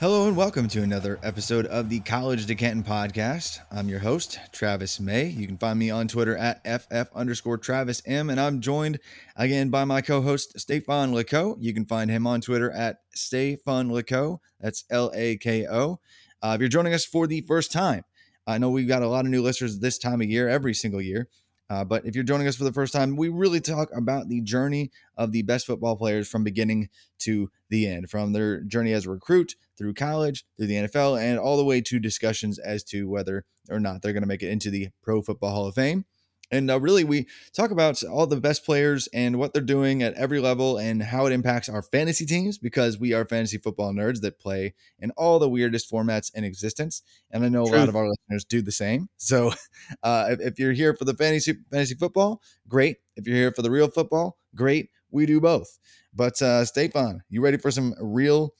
Hello and welcome to another episode of the College to Canton podcast. I'm your host, Travis May. You can find me on Twitter at FF underscore Travis M. And I'm joined again by my co-host, Stefan Lako. You can find him on Twitter at Stefan Lako. That's L-A-K-O. Uh, if you're joining us for the first time, I know we've got a lot of new listeners this time of year, every single year. Uh, but if you're joining us for the first time, we really talk about the journey of the best football players from beginning to the end, from their journey as a recruit through college, through the NFL, and all the way to discussions as to whether or not they're going to make it into the Pro Football Hall of Fame. And uh, really, we talk about all the best players and what they're doing at every level and how it impacts our fantasy teams because we are fantasy football nerds that play in all the weirdest formats in existence. And I know a lot of our listeners do the same. So uh, if, if you're here for the fantasy fantasy football, great. If you're here for the real football, great. We do both. But uh, Stefan, you ready for some real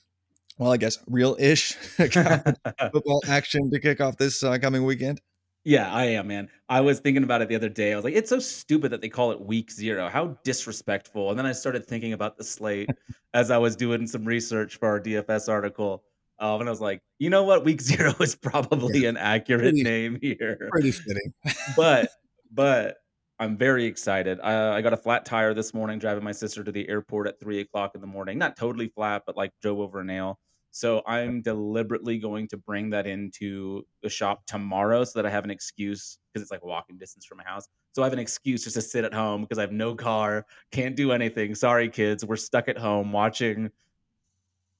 well, I guess real ish football action to kick off this uh, coming weekend? Yeah, I am, man. I was thinking about it the other day. I was like, it's so stupid that they call it week zero. How disrespectful. And then I started thinking about the slate as I was doing some research for our DFS article. Um, and I was like, you know what? Week zero is probably an accurate Pretty- name here. Pretty fitting. but but I'm very excited. I, I got a flat tire this morning driving my sister to the airport at three o'clock in the morning. Not totally flat, but like drove over a nail. So I'm deliberately going to bring that into the shop tomorrow so that I have an excuse because it's like walking distance from my house. So I have an excuse just to sit at home because I have no car, can't do anything. Sorry, kids, we're stuck at home watching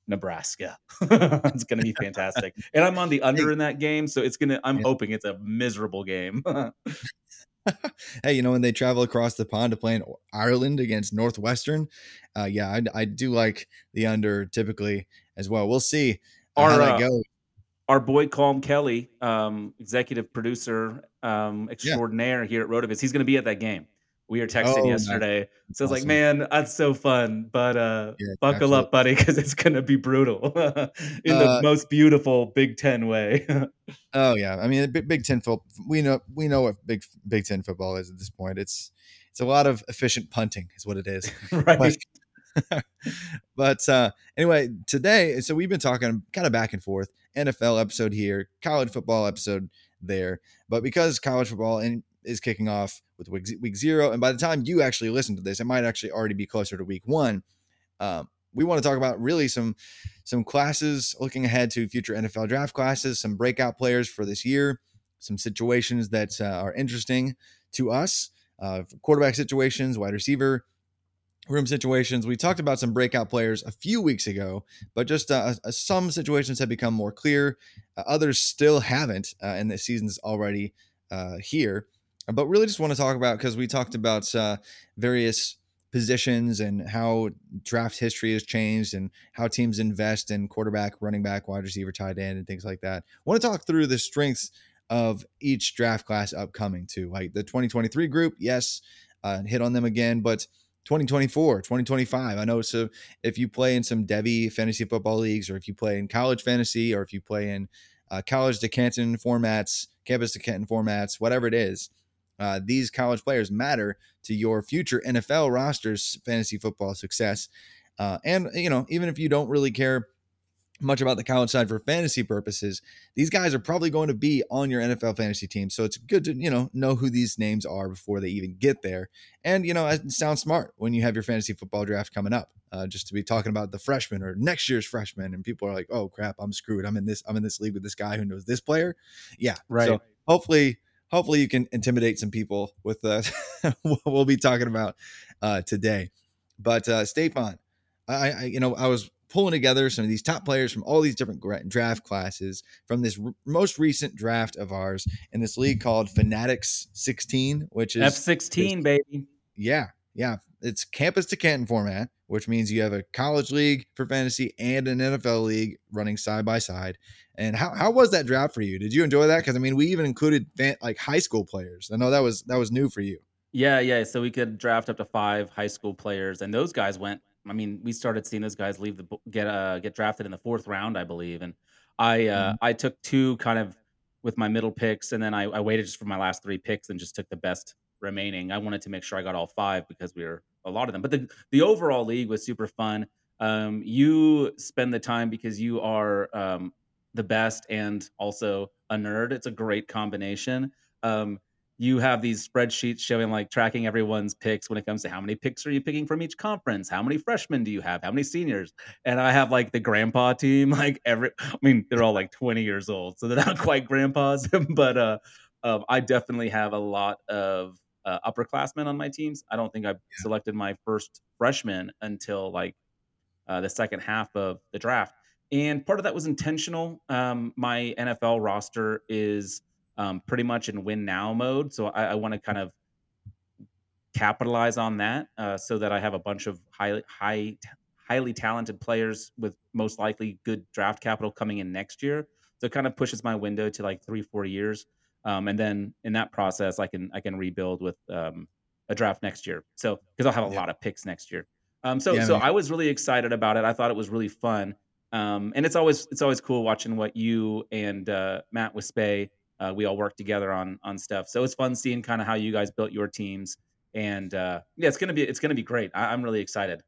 Nebraska. it's gonna be fantastic. and I'm on the under in that game, so it's gonna I'm Yeah. hoping it's a miserable game. hey, you know, when they travel across the pond to play in Ireland against Northwestern, uh, yeah, I, I do like the under typically as well. We'll see uh, how Our, that uh, our boy Calm Kelly, um, executive producer um, extraordinaire here at Rotoviz, he's going to be at that game. We were texting Oh, yesterday, so it's like, Awesome. man, that's so fun. But uh, Yeah, buckle up, buddy, because it's going to be brutal in Uh, the most beautiful Big Ten way. Oh yeah, I mean, Big, Ten football. We know we know what Big Big Ten football is at this point. It's it's a lot of efficient punting, is what it is. right? but uh, anyway, today, so we've been talking kind of back and forth. NFL episode here, college football episode there. But because college football in, is kicking off with week, week zero, and by the time you actually listen to this, it might actually already be closer to week one. Um, we want to talk about really some some classes looking ahead to future NFL draft classes, some breakout players for this year, some situations that uh, are interesting to us, uh, quarterback situations, wide receiver room situations. We talked about some breakout players a few weeks ago, but just uh, some situations have become more clear. Uh, others still haven't, uh, and the season's already uh, here. But really, just want to talk about because we talked about uh, various positions and how draft history has changed and how teams invest in quarterback, running back, wide receiver, tight end, and things like that. Want to talk through the strengths of each draft class upcoming too. Like the 2023 group, yes, uh, hit on them again, but 2024, 2025. I know so if you play in some Devy fantasy football leagues or if you play in college fantasy or if you play in uh, college to Canton formats, campus to Canton formats, whatever it is. Uh, these college players matter to your future NFL rosters fantasy football success. Uh, and you know, even if you don't really care much about the college side for fantasy purposes, these guys are probably going to be on your NFL fantasy team. So it's good to, you know, know who these names are before they even get there. And, you know, it sounds smart when you have your fantasy football draft coming up, uh, just to be talking about the freshman or next year's freshman. And people are like, oh crap, I'm screwed. I'm in this, I'm in this league with this guy who knows this player. Yeah. Right. So hopefully, hopefully you can intimidate some people with uh, what we'll be talking about uh, today. But uh, Stefan, I, I, you know, I was pulling together some of these top players from all these different draft classes from this r- most recent draft of ours in this league called Fanatics 16, which is F16, baby. Yeah, yeah. It's campus to Canton format, which means you have a college league for fantasy and an NFL league running side by side. And how, how was that draft for you? Did you enjoy that? Because I mean, we even included fan, like high school players. I know that was that was new for you. Yeah, yeah. So we could draft up to five high school players, and those guys went I mean, we started seeing those guys leave the get uh get drafted in the fourth round, I believe, and I uh, mm-hmm. I took two kind of with my middle picks, and then I, I waited just for my last three picks and just took the best remaining. I wanted to make sure I got all five because we were a lot of them. But the the overall league was super fun. Um, you spend the time because you are um, the best and also a nerd. It's a great combination. Um, you have these spreadsheets showing like tracking everyone's picks when it comes to how many picks are you picking from each conference how many freshmen do you have how many seniors and i have like the grandpa team like every i mean they're all like 20 years old so they're not quite grandpas but uh um, i definitely have a lot of uh, upperclassmen on my teams i don't think i yeah. selected my first freshman until like uh, the second half of the draft and part of that was intentional um, my nfl roster is um, pretty much in win now mode. So I, I want to kind of capitalize on that uh, so that I have a bunch of highly high highly talented players with most likely good draft capital coming in next year. So it kind of pushes my window to like three four years, um, and then in that process, I can I can rebuild with um, a draft next year. So because I'll have a yeah. lot of picks next year. Um, so yeah, so man. I was really excited about it. I thought it was really fun. Um, and it's always it's always cool watching what you and uh, Matt with Spay uh, we all work together on on stuff. So it's fun seeing kind of how you guys built your teams, and uh, yeah, it's gonna be it's gonna be great. I, am really excited.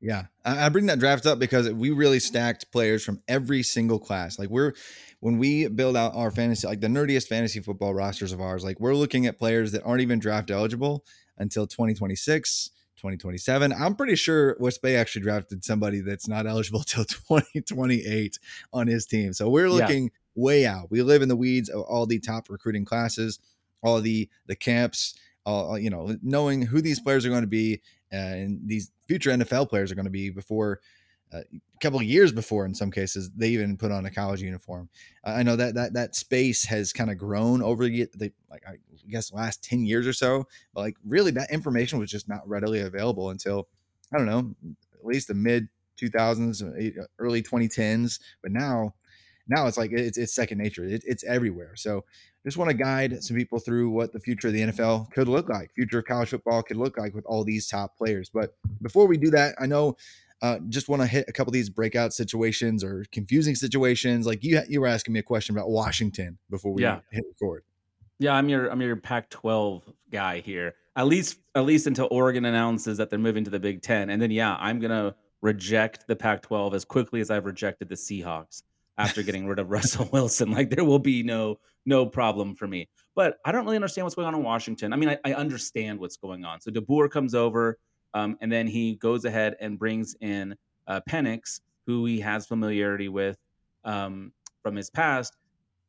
Yeah, I, I bring that draft up because we really stacked players from every single class. Like we're when we build out our fantasy, like the nerdiest fantasy football rosters of ours, like we're looking at players that aren't even draft eligible until 2026. 2027. I'm pretty sure West Bay actually drafted somebody that's not eligible till 2028 on his team. So we're looking yeah way out. We live in the weeds of all the top recruiting classes, all the the camps, all you know, knowing who these players are going to be Uh, and these future NFL players are going to be before uh, a couple of years before in some cases they even put on a college uniform. I know that that that space has kind of grown over the, the like I guess last 10 years or so, but like really that information was just not readily available until I don't know, at least the mid 2000s, uh, uh, early 2010s, but now now it's like it's, it's second nature. It, it's everywhere. So just want to guide some people through what the future of the NFL could look like, future of college football could look like with all these top players. But before we do that, I know uh, just want to hit a couple of these breakout situations or confusing situations. Like you, you were asking me a question about Washington before we yeah. hit record. Yeah, I'm your I'm your Pac-12 guy here. At least at least until Oregon announces that they're moving to the Big Ten, and then yeah, I'm gonna reject the Pac-12 as quickly as I've rejected the Seahawks after getting rid of Russell Wilson. Like there will be no no problem for me. But I don't really understand what's going on in Washington. I mean, I, I understand what's going on. So DeBoer comes over, um, and then he goes ahead and brings in uh, Penix, who he has familiarity with um, from his past,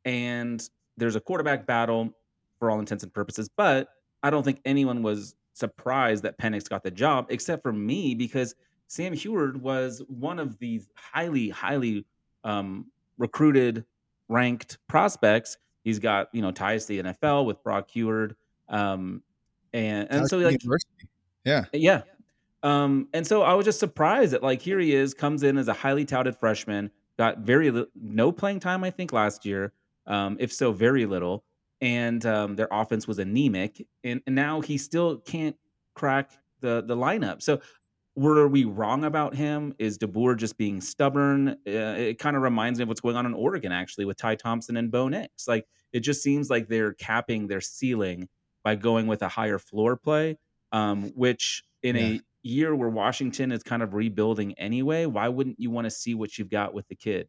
and there's a quarterback battle for all intents and purposes. But I don't think anyone was surprised that Penix got the job, except for me, because Sam Huard was one of these highly, highly um, recruited, ranked prospects. He's got you know ties to the NFL with Brock Huard, um, and and so like University. yeah, yeah. Um, and so I was just surprised that like here he is, comes in as a highly touted freshman, got very li- no playing time I think last year, um, if so very little, and um, their offense was anemic, and, and now he still can't crack the the lineup. So were we wrong about him? Is DeBoer just being stubborn? Uh, it kind of reminds me of what's going on in Oregon, actually, with Ty Thompson and Bo Nix. Like, it just seems like they're capping their ceiling by going with a higher floor play, um, which in Yeah. a year where Washington is kind of rebuilding anyway, why wouldn't you want to see what you've got with the kid?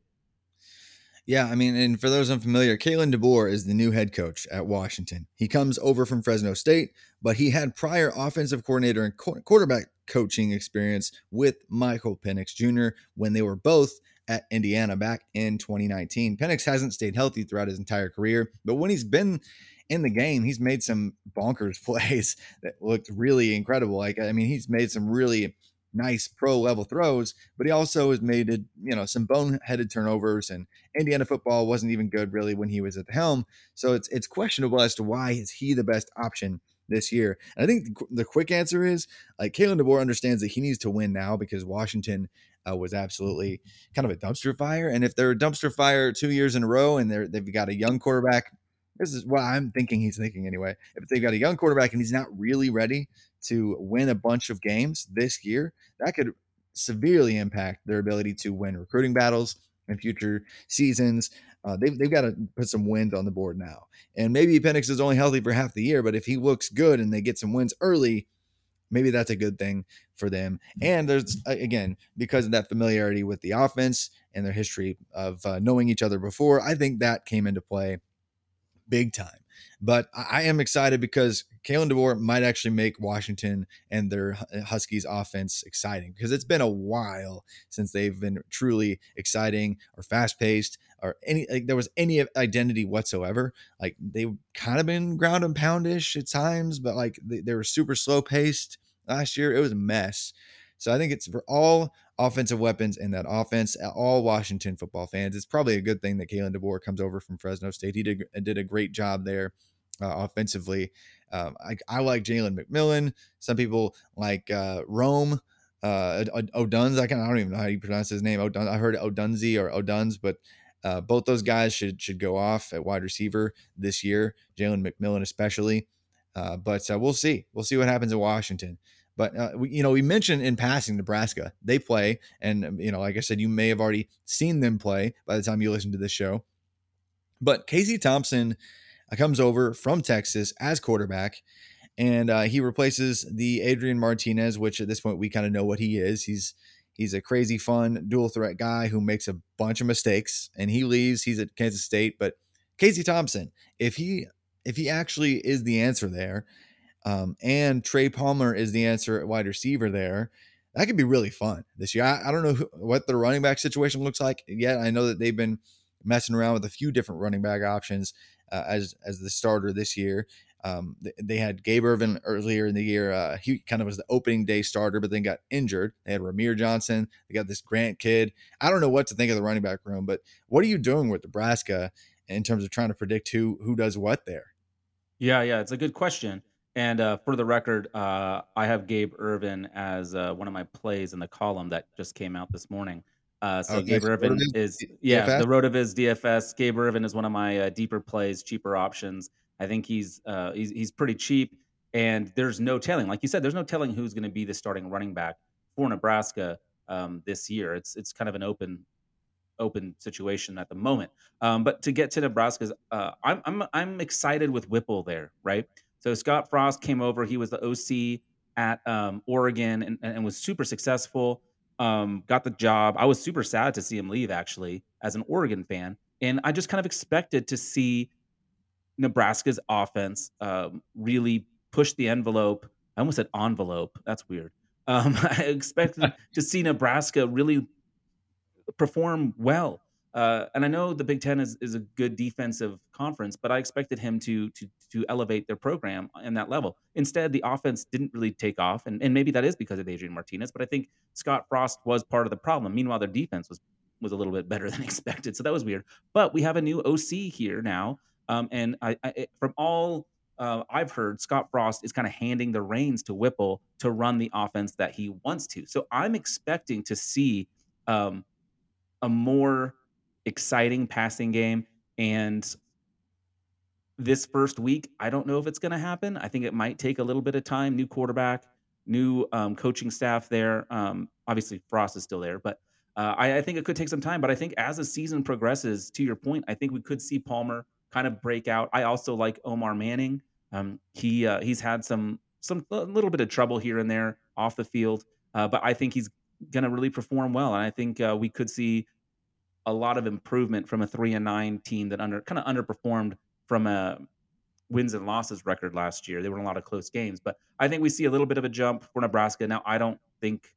Yeah, I mean, and for those unfamiliar, Kalen DeBoer is the new head coach at Washington. He comes over from Fresno State, but he had prior offensive coordinator and qu- quarterback coaching experience with Michael Penix Jr. when they were both at Indiana back in 2019. Penix hasn't stayed healthy throughout his entire career, but when he's been in the game, he's made some bonkers plays that looked really incredible. Like, I mean, he's made some really nice pro level throws, but he also has made it, you know, some boneheaded turnovers and Indiana football wasn't even good really when he was at the helm. So it's it's questionable as to why is he the best option this year. And I think the, quick answer is like Kalen DeBoer understands that he needs to win now because Washington uh, was absolutely kind of a dumpster fire. And if they're a dumpster fire two years in a row and they're they've got a young quarterback, this is what I'm thinking he's thinking anyway. If they've got a young quarterback and he's not really ready to win a bunch of games this year, that could severely impact their ability to win recruiting battles in future seasons. Uh, they've, they've got to put some wins on the board now. And maybe Penix is only healthy for half the year, but if he looks good and they get some wins early, maybe that's a good thing for them. And there's, again, because of that familiarity with the offense and their history of uh, knowing each other before, I think that came into play big time. But I I am excited because Kalen DeBoer might actually make Washington and their uh, Huskies offense exciting because it's been a while since they've been truly exciting or fast paced or any like there was any identity whatsoever. Like they've kind of been ground and poundish at times, but like they, they were super slow paced last year. It was a mess. So I think it's for all offensive weapons in that offense, all Washington football fans. It's probably a good thing that Kalen DeBoer comes over from Fresno State. He did did a great job there uh, offensively. Um, I, I like Jalen McMillan. Some people like uh, Rome. Uh, O'Duns. I can I don't even know how you pronounce his name. O'Dun. I heard O'Dunsey or O'Duns, but uh, both those guys should should go off at wide receiver this year. Jalen McMillan especially. Uh, but uh, we'll see. We'll see what happens in Washington. But uh, we, you know, we mentioned in passing Nebraska. They play, and um, you know, like I said, you may have already seen them play by the time you listen to this show. But Casey Thompson comes over from Texas as quarterback, and uh, he replaces the Adrian Martinez, which at this point we kind of know what he is. He's he's a crazy, fun dual threat guy who makes a bunch of mistakes, and he leaves. He's at Kansas State, but Casey Thompson, if he if he actually is the answer there, um, and Trey Palmer is the answer at wide receiver there. That could be really fun this year. I, I don't know who, what the running back situation looks like yet. I know that they've been messing around with a few different running back options uh, as as the starter this year. Um, they, had Gabe Ervin earlier in the year. Uh, he kind of was the opening day starter, but then got injured. They had Rahmir Johnson. They got this Grant kid. I don't know what to think of the running back room, but what are you doing with Nebraska in terms of trying to predict who who does what there? Yeah, yeah, it's a good question. And uh, for the record, uh, I have Gabe Ervin as uh, one of my plays in the column that just came out this morning. Uh, so Okay, Gabe so Ervin is D- yeah, DFS? the his DFS. Gabe Ervin is one of my uh, deeper plays, cheaper options. I think he's uh, he's he's pretty cheap, and there's no telling. Like you said, there's no telling who's going to be the starting running back for Nebraska um, this year. It's it's kind of an open open situation at the moment. Um, but to get to Nebraska's, uh, I'm I'm I'm excited with Whipple there, right? So Scott Frost came over. He was the OC at um, Oregon and, and was super successful. Um, got the job. I was super sad to see him leave, actually, as an Oregon fan, and I just kind of expected to see Nebraska's offense um, really push the envelope. I almost said envelope. That's weird. Um, I expected to see Nebraska really perform well. Uh, and I know the Big Ten is, is a good defensive conference, but I expected him to to to elevate their program in that level. Instead, the offense didn't really take off, and, and maybe that is because of Adrian Martinez. But I think Scott Frost was part of the problem. Meanwhile, their defense was was a little bit better than expected, so that was weird. But we have a new OC here now, um, and I, I from all uh, I've heard, Scott Frost is kind of handing the reins to Whipple to run the offense that he wants to. So I'm expecting to see um, a more exciting passing game. And this first week, I don't know if it's going to happen. I think it might take a little bit of time. New quarterback, new um, coaching staff there. Um, obviously, Frost is still there, but uh, I, I think it could take some time. But I think as the season progresses, to your point, I think we could see Palmer kind of break out. I also like Omar Manning. Um, he uh, he's had some some a little bit of trouble here and there off the field, uh, but I think he's going to really perform well, and I think uh, we could see a lot of improvement from a three and nine team that under kind of underperformed from a wins and losses record last year. They were in a lot of close games, but I think we see a little bit of a jump for Nebraska. Now, I don't think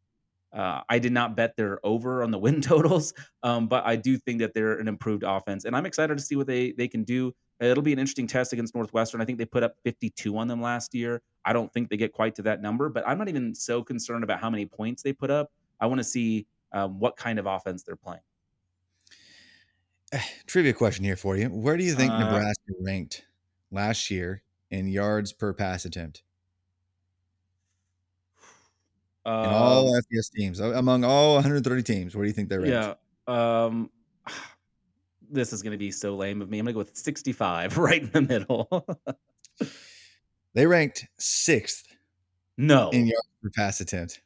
uh, I did not bet they're over on the win totals, um, but I do think that they're an improved offense, and I'm excited to see what they they can do. It'll be an interesting test against Northwestern. I think they put up 52 on them last year. I don't think they get quite to that number, but I'm not even so concerned about how many points they put up. I want to see um, what kind of offense they're playing. Trivia question here for you: Where do you think Uh, Nebraska ranked last year in yards per pass attempt in all Um, FBS teams among all 130 teams? Where do you think they ranked? yeah. Um, this is going to be so lame of me. I'm going to go with 65, right in the middle. They ranked sixth no, in yards per pass attempt.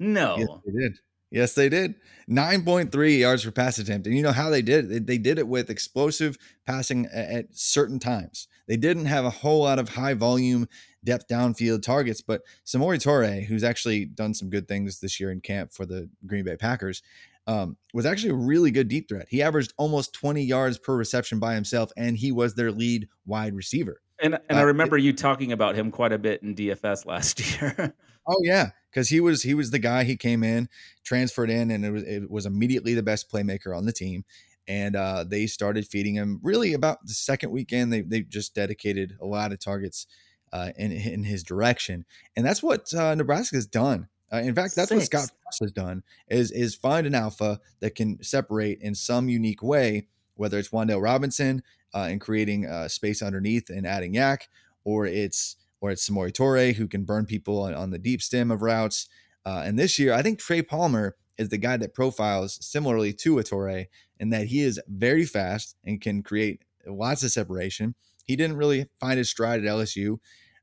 Yes, no. they did. Yes, they did. 9.3 yards per pass attempt. And you know how they did it? They, they did it with explosive passing at, at certain times. They didn't have a whole lot of high volume depth downfield targets, but Samori Touré, who's actually done some good things this year in camp for the Green Bay Packers, um, was actually a really good deep threat. He averaged almost 20 yards per reception by himself, and he was their lead wide receiver. And and I Uh, remember you talking about him quite a bit in DFS last year. Oh yeah, because he was he was the guy. He came in, transferred in, and it was it was immediately the best playmaker on the team. And uh, they started feeding him. Really, about the second weekend, they they just dedicated a lot of targets uh, in in his direction, and that's what uh, Nebraska has done. Uh, in fact, that's what Scott. Frost has done is is find an alpha that can separate in some unique way, whether it's Wan'Dale Robinson uh, and creating uh, space underneath and adding YAC, or it's or it's Samori Touré who can burn people on, on the deep stem of routes. Uh, and this year, I think Trey Palmer is the guy that profiles similarly to a Touré in that he is very fast and can create lots of separation. He didn't really find his stride at LSU,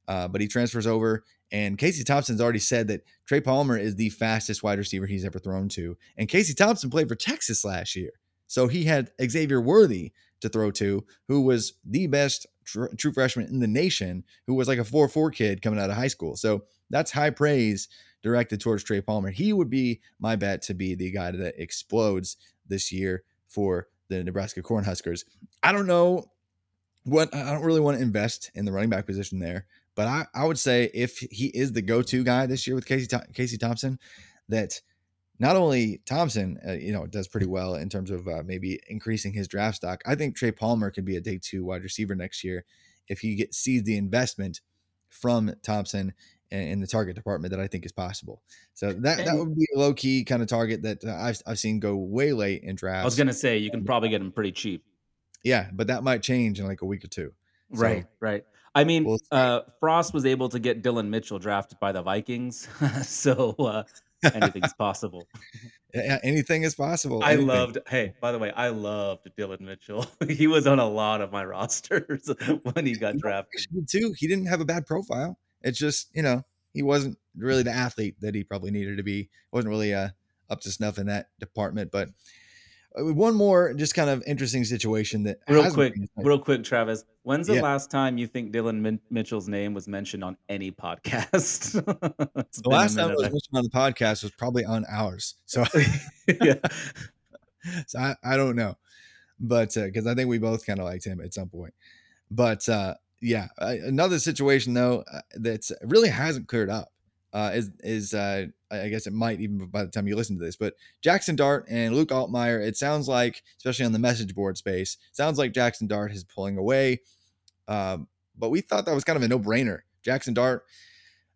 uh, but he transfers over. And Casey Thompson's already said that Trey Palmer is the fastest wide receiver he's ever thrown to. And Casey Thompson played for Texas last year. So he had Xavier Worthy to throw to, who was the best tr- true freshman in the nation, who was like a 4 4 kid coming out of high school. So that's high praise directed towards Trey Palmer. He would be my bet to be the guy that explodes this year for the Nebraska Cornhuskers. I don't know what I don't really want to invest in the running back position there, but I, I would say if he is the go to guy this year with Casey Casey Thompson, that not only Thompson, uh, you know, does pretty well in terms of uh, maybe increasing his draft stock. I think Trey Palmer could be a day two wide receiver next year if he get, sees the investment from Thompson in, the target department that I think is possible. So that that would be a low key kind of target that uh, I've I've seen go way late in drafts. I was going to say you can probably get him pretty cheap. yeah, but that might change in like a week or two. So- Right, right. I mean, We'll uh, Frost was able to get Dylan Mitchell drafted by the Vikings, so uh, anything's possible. Yeah, anything is possible. I anything. loved. Hey, by the way, I loved Dylan Mitchell. he was on a lot of my rosters when he got drafted. too. He didn't have a bad profile. It's just you know he wasn't really the athlete that he probably needed to be. wasn't really uh, up to snuff in that department. But one more just kind of interesting situation that Real quick, real quick, Travis. When's the Yeah. last time you think Dylan Min- Mitchell's name was mentioned on any podcast? The last time it was mentioned on the podcast was probably on ours. So, yeah. so I, I don't know, but because I think we both kind of liked him at some point. But uh, yeah, uh, another situation though uh, that really hasn't cleared up uh, is is uh, I guess it might even by the time you listen to this, but Jackson Dart and Luke Altmyer. It sounds like, especially on the message board space, sounds like Jackson Dart is pulling away. Um, but we thought that was kind of a no brainer. Jackson Dart,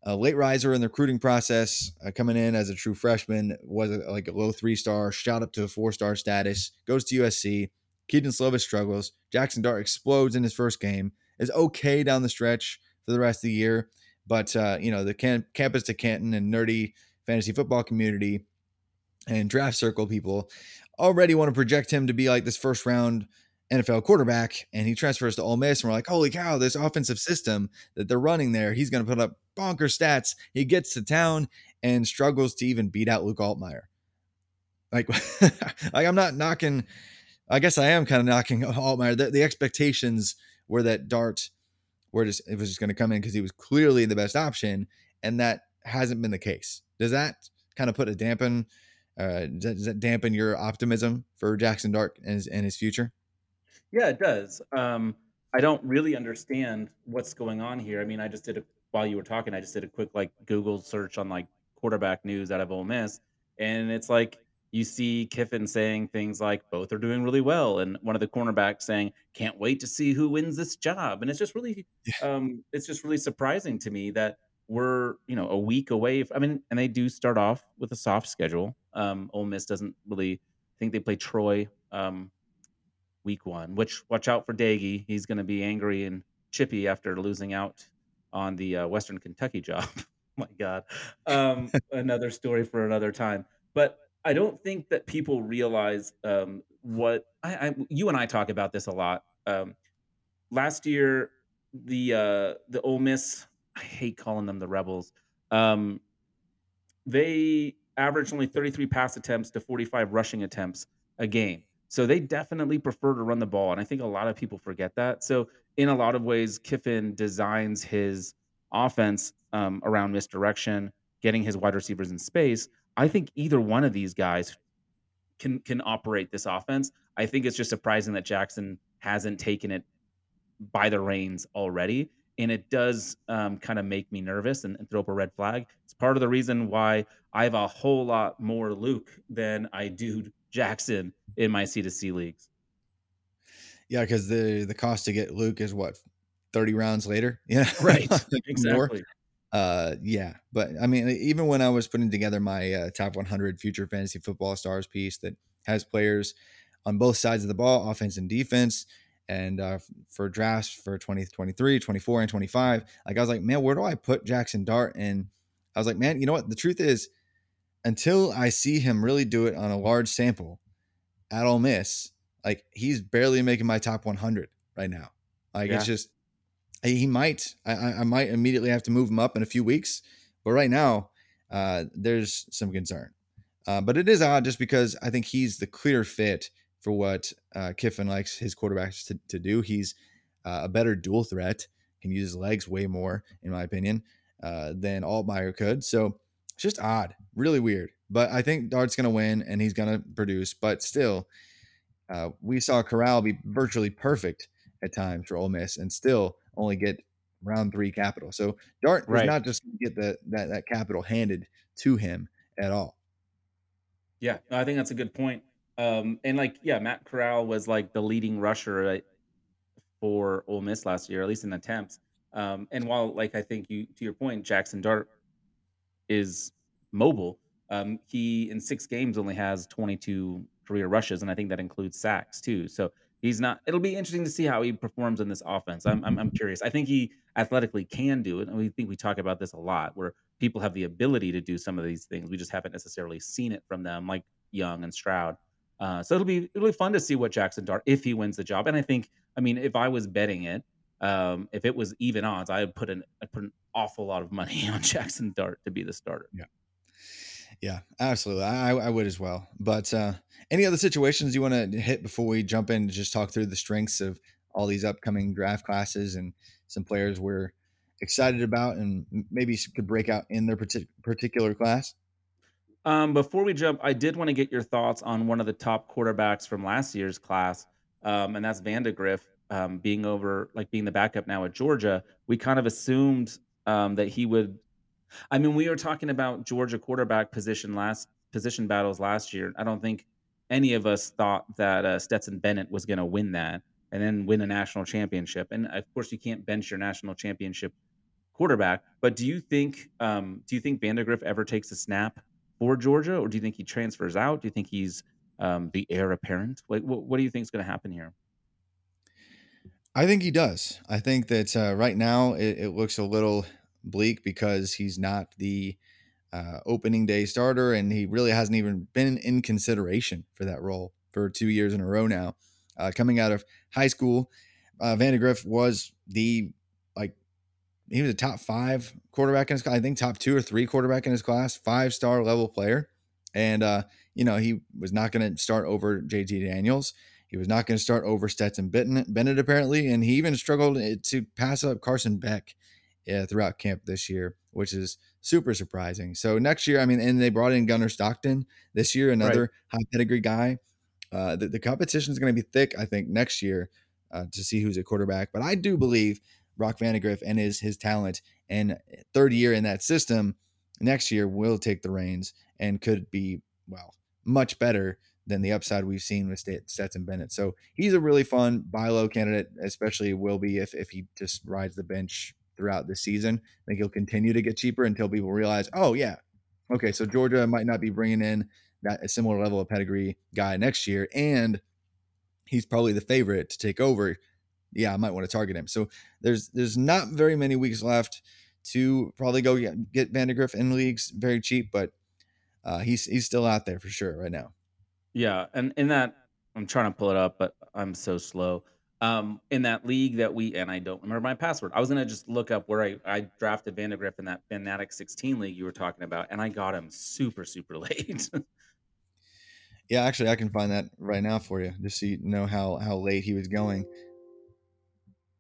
a late riser in the recruiting process, uh, coming in as a true freshman, was a, like a low three star, shot up to a four star status, goes to USC. Kedon Slovis struggles. Jackson Dart explodes in his first game, is okay down the stretch for the rest of the year. But, uh, you know, the cam- campus to Canton and nerdy fantasy football community and draft circle people already want to project him to be like this first round NFL quarterback, and he transfers to Ole Miss, and we're like, holy cow, this offensive system that they're running there, he's going to put up bonker stats. He gets to town and struggles to even beat out Luke Altmyer. Like, like I'm not knocking. I guess I am kind of knocking Altmyer. The, the expectations were that Dart were just it was just going to come in because he was clearly the best option, and that hasn't been the case. Does that kind of put a dampen? Uh, does, that, dampen your optimism for Jackson Dart and his, and his future? Yeah, it does. Um, I don't really understand what's going on here. I mean, I just did a while you were talking, I just did a quick like Google search on like quarterback news out of Ole Miss, and it's like you see Kiffin saying things like both are doing really well, and one of the cornerbacks saying can't wait to see who wins this job, and it's just really, um, it's just really surprising to me that we're you know a week away. From, I mean, and they do start off with a soft schedule. Um, Ole Miss doesn't really I think they play Troy um, week one. Which watch out for Daggy; He's going to be angry and chippy after losing out on the uh, Western Kentucky job. oh My God, um, another story for another time. But I don't think that people realize um, what I, I, you and I talk about this a lot. Um, last year, the uh, the Ole Miss, I hate calling them the Rebels. Um, they averaged only 33 pass attempts to 45 rushing attempts a game. So they definitely prefer to run the ball. And I think a lot of people forget that. So, in a lot of ways, Kiffin designs his offense um, around misdirection, getting his wide receivers in space. I think either one of these guys can can operate this offense. I think it's just surprising that Jackson hasn't taken it by the reins already. And it does um, kind of make me nervous and, and throw up a red flag. It's part of the reason why I have a whole lot more Luke than I do Jackson in my C2C leagues. Yeah, because the the cost to get Luke is what thirty rounds later. Yeah, right. exactly. Uh, yeah, but I mean, even when I was putting together my uh, top 100 future fantasy football stars piece that has players on both sides of the ball, offense and defense, and uh, for drafts for 2023, 24, and 25, like I was like, man, where do I put Jackson Dart? And I was like, man, you know what? The truth is, until I see him really do it on a large sample at Ole Miss, like he's barely making my top 100 right now. Like yeah. it's just he might I, I might immediately have to move him up in a few weeks, but right now uh, there's some concern. Uh, but it is odd just because I think he's the clear fit for what uh, Kiffin likes his quarterbacks to, to do. He's uh, a better dual threat, can use his legs way more, in my opinion, uh, than Altmyer could. So it's just odd, really weird. But I think Dart's going to win and he's going to produce. But still, uh, we saw Corral be virtually perfect at times for Ole Miss and still only get round three capital. So Dart right. not just get the, that that capital handed to him at all. Yeah, I think that's a good point. Um, and like, yeah, Matt Corral was like the leading rusher for Ole Miss last year, at least in attempts. Um, and while, like, I think you to your point, Jackson Dart is mobile. Um, he in six games only has 22 career rushes, and I think that includes sacks too. So he's not. It'll be interesting to see how he performs in this offense. I'm, I'm, I'm curious. I think he athletically can do it, and we think we talk about this a lot, where people have the ability to do some of these things. We just haven't necessarily seen it from them, like Young and Stroud. Uh, so it'll be it'll be fun to see what Jackson Dart if he wins the job. And I think, I mean, if I was betting it, um, if it was even odds, I would put an I put an awful lot of money on Jackson Dart to be the starter. Yeah. Yeah, absolutely. I, I would as well. But uh, any other situations you want to hit before we jump in to just talk through the strengths of all these upcoming draft classes and some players we're excited about and maybe could break out in their particular class? Um, before we jump, I did want to get your thoughts on one of the top quarterbacks from last year's class, um, and that's Vandagriff um, being over, like being the backup now at Georgia. We kind of assumed um, that he would I mean, we were talking about Georgia quarterback position last position battles last year. I don't think any of us thought that uh, Stetson Bennett was going to win that and then win a national championship. And of course, you can't bench your national championship quarterback. But do you think um, do you think Vandagriff ever takes a snap for Georgia, or do you think he transfers out? Do you think he's um, the heir apparent? Like, what, what do you think is going to happen here? I think he does. I think that uh, right now it, it, looks a little bleak because he's not the uh, opening day starter and he really hasn't even been in consideration for that role for two years in a row now. Uh, coming out of high school, uh, Vandagriff was the like he was a top five quarterback in his class. I think top two or three quarterback in his class, five star level player. And uh, you know, he was not going to start over JT Daniels. He was not going to start over Stetson Bennett, apparently, and he even struggled eh, to pass up Carson Beck uh, throughout camp this year, which is super surprising. So next year, I mean, and they brought in Gunnar Stockton this year, another right. high pedigree guy. Uh, the, the competition is going to be thick, I think, next year uh, to see who's a quarterback. But I do believe Brock Vandagriff and his his talent and third year in that system next year will take the reins and could be well much better than the upside we've seen with Stetson Bennett. So he's a really fun buy low candidate, especially will be if if he just rides the bench throughout the season. I think he'll continue to get cheaper until people realize, oh yeah, okay, so Georgia might not be bringing in that a similar level of pedigree guy next year, and he's probably the favorite to take over. Yeah, I might want to target him. So there's there's not very many weeks left to probably go get, get Vandagriff in leagues very cheap, but uh, he's he's still out there for sure right now. Yeah, and in that, I'm trying to pull it up, but I'm so slow. Um, in that league that we and I don't remember my password. I was gonna just look up where I, I drafted Vandagriff in that Fanatic 16 league you were talking about, and I got him super super late. yeah, actually, I can find that right now for you, just so you know how how late he was going.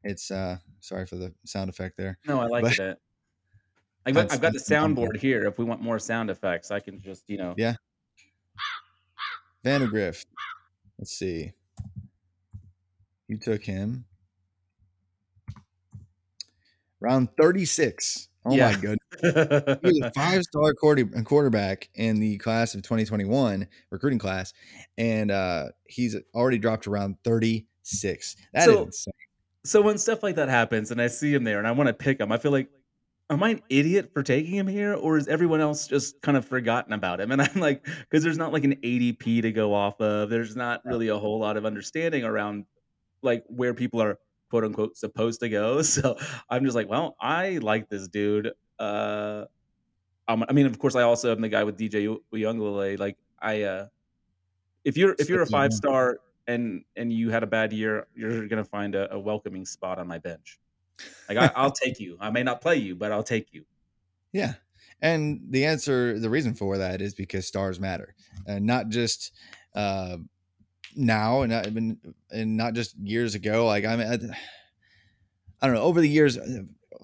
It's uh, sorry for the sound effect there. No, I like but, it. I've got, I've got the soundboard here. If we want more sound effects, I can just you know. Yeah. Vandagriff. Let's see. You took him round 36. Oh yeah. my goodness. he was a five star quarterback in the class of 2021 recruiting class, and uh, he's already dropped around 36. That so, is insane. So when stuff like that happens and I see him there and I want to pick him, I feel like am I an idiot for taking him here, or is everyone else just kind of forgotten about him? And I'm like, because there's not like an ADP to go off of. There's not really a whole lot of understanding around like where people are quote unquote supposed to go. So I'm just like, well, I like this dude. Uh, um, I mean, of course, I also am the guy with DJ Uiagalelei. Like, I, uh, if you're if you're a five star and and you had a bad year, you're gonna find a, a welcoming spot on my bench. Like I, I'll take you. I may not play you, but I'll take you. Yeah. And the answer, the reason for that is because stars matter, and not just uh, now, and not even, and not just years ago. Like I mean, I, I don't know. Over the years,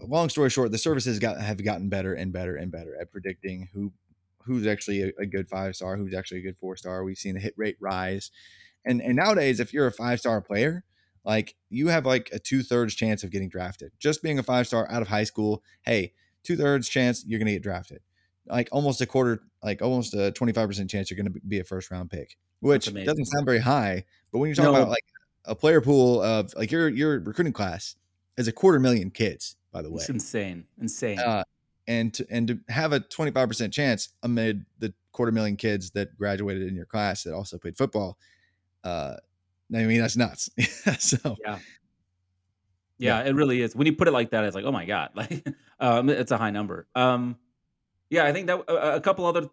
long story short, the services got have gotten better and better and better at predicting who who's actually a, a good five star, who's actually a good four star. We've seen the hit rate rise, and and nowadays, if you're a five star player, like you have like a two thirds chance of getting drafted. Just being a five star out of high school, hey, two thirds chance you're to get drafted. Like almost a quarter, like almost a 25% chance you're to be a first round pick, which doesn't sound very high. But when you're talking no. about like a player pool of like your your recruiting class is a quarter million kids, by the way. It's insane. Insane. Uh, and to, and to have a 25% chance amid the quarter million kids that graduated in your class that also played football, uh, I mean, that's nuts. so yeah. yeah. it really is. When you put it like that, it's like, oh my god, like um, it's a high number. Um, yeah, I think that uh, a couple other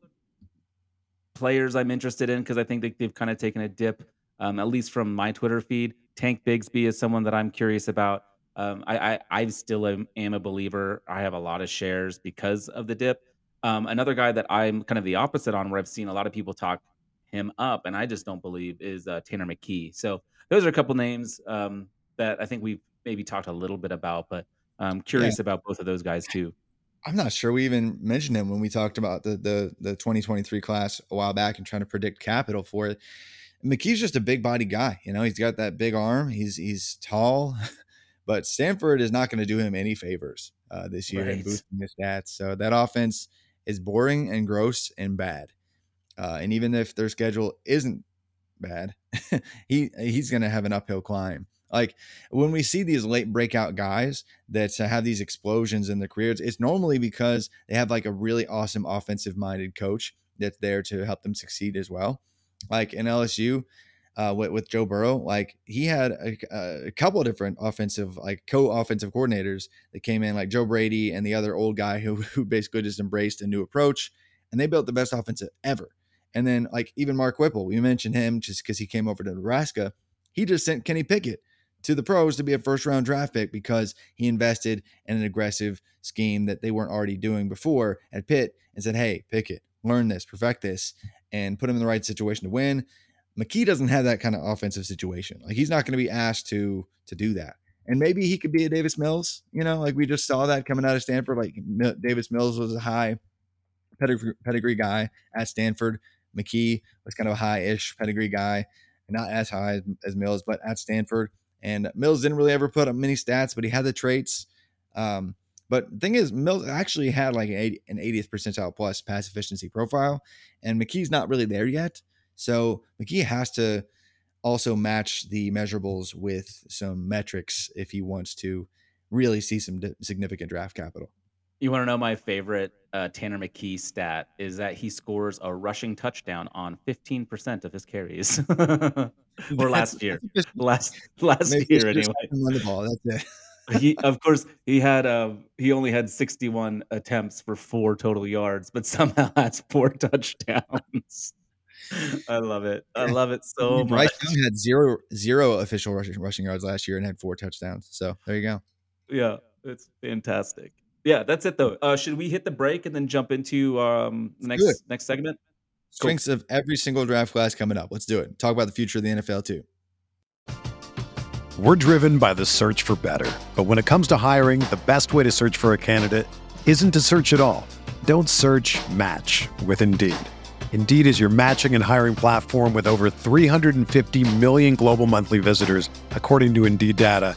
players I'm interested in because I think they, they've kind of taken a dip, um, at least from my Twitter feed. Tank Bigsby is someone that I'm curious about. Um, I, I, I still am, am, a believer. I have a lot of shares because of the dip. Um, another guy that I'm kind of the opposite on, where I've seen a lot of people talk him up, and I just don't believe is uh, Tanner McKee. So those are a couple names um, that I think we've maybe talked a little bit about, but I'm curious yeah. about both of those guys too. I'm not sure we even mentioned him when we talked about the the the 2023 class a while back and trying to predict capital for it. McKee's just a big body guy, you know. He's got that big arm. He's he's tall, but Stanford is not going to do him any favors uh, this year right. in boosting his stats. So that offense is boring and gross and bad. Uh, and even if their schedule isn't bad, he he's going to have an uphill climb. Like when we see these late breakout guys that have these explosions in their careers, it's normally because they have like a really awesome offensive minded coach that's there to help them succeed as well. Like in LSU, uh, with, with, Joe Burrow, like he had a, a couple different offensive, like co-offensive coordinators that came in, like Joe Brady and the other old guy who who basically just embraced a new approach, and they built the best offensive ever. And then like even Mark Whipple, we mentioned him just because he came over to Nebraska. He just sent Kenny Pickett to the pros to be a first round draft pick because he invested in an aggressive scheme that they weren't already doing before at Pitt and said, Hey, Pickett, learn this, perfect this, and put him in the right situation to win. McKee doesn't have that kind of offensive situation. Like he's not going to be asked to to do that. And maybe he could be a Davis Mills, you know, like we just saw that coming out of Stanford. Like Davis Mills was a high pedigree, pedigree guy at Stanford. McKee was kind of a high-ish pedigree guy, not as high as, as Mills, but at Stanford. And Mills didn't really ever put up many stats, but he had the traits. Um, but the thing is, Mills actually had like an, 80, an 80th percentile plus pass efficiency profile, and McKee's not really there yet. So McKee has to also match the measurables with some metrics if he wants to really see some significant draft capital. You want to know my favorite uh, Tanner McKee stat is that he scores a rushing touchdown on 15% of his carries. or last year. last last year anyway. The ball. That's it. he of course he had uh, he only had 61 attempts for four total yards, but somehow that's four touchdowns. I love it. I love it so I mean, Bryce much. Young had zero zero official rushing, rushing yards last year and had four touchdowns. So there you go. Yeah, it's fantastic. Yeah, that's it though. Uh, should we hit the break and then jump into um, the next next segment? Strengths cool. of every single draft class coming up. Let's do it. Talk about the future of the NFL too. We're driven by the search for better, but when it comes to hiring, the best way to search for a candidate isn't to search at all. Don't search. Match with Indeed. Indeed is your matching and hiring platform with over 350 million global monthly visitors, according to Indeed data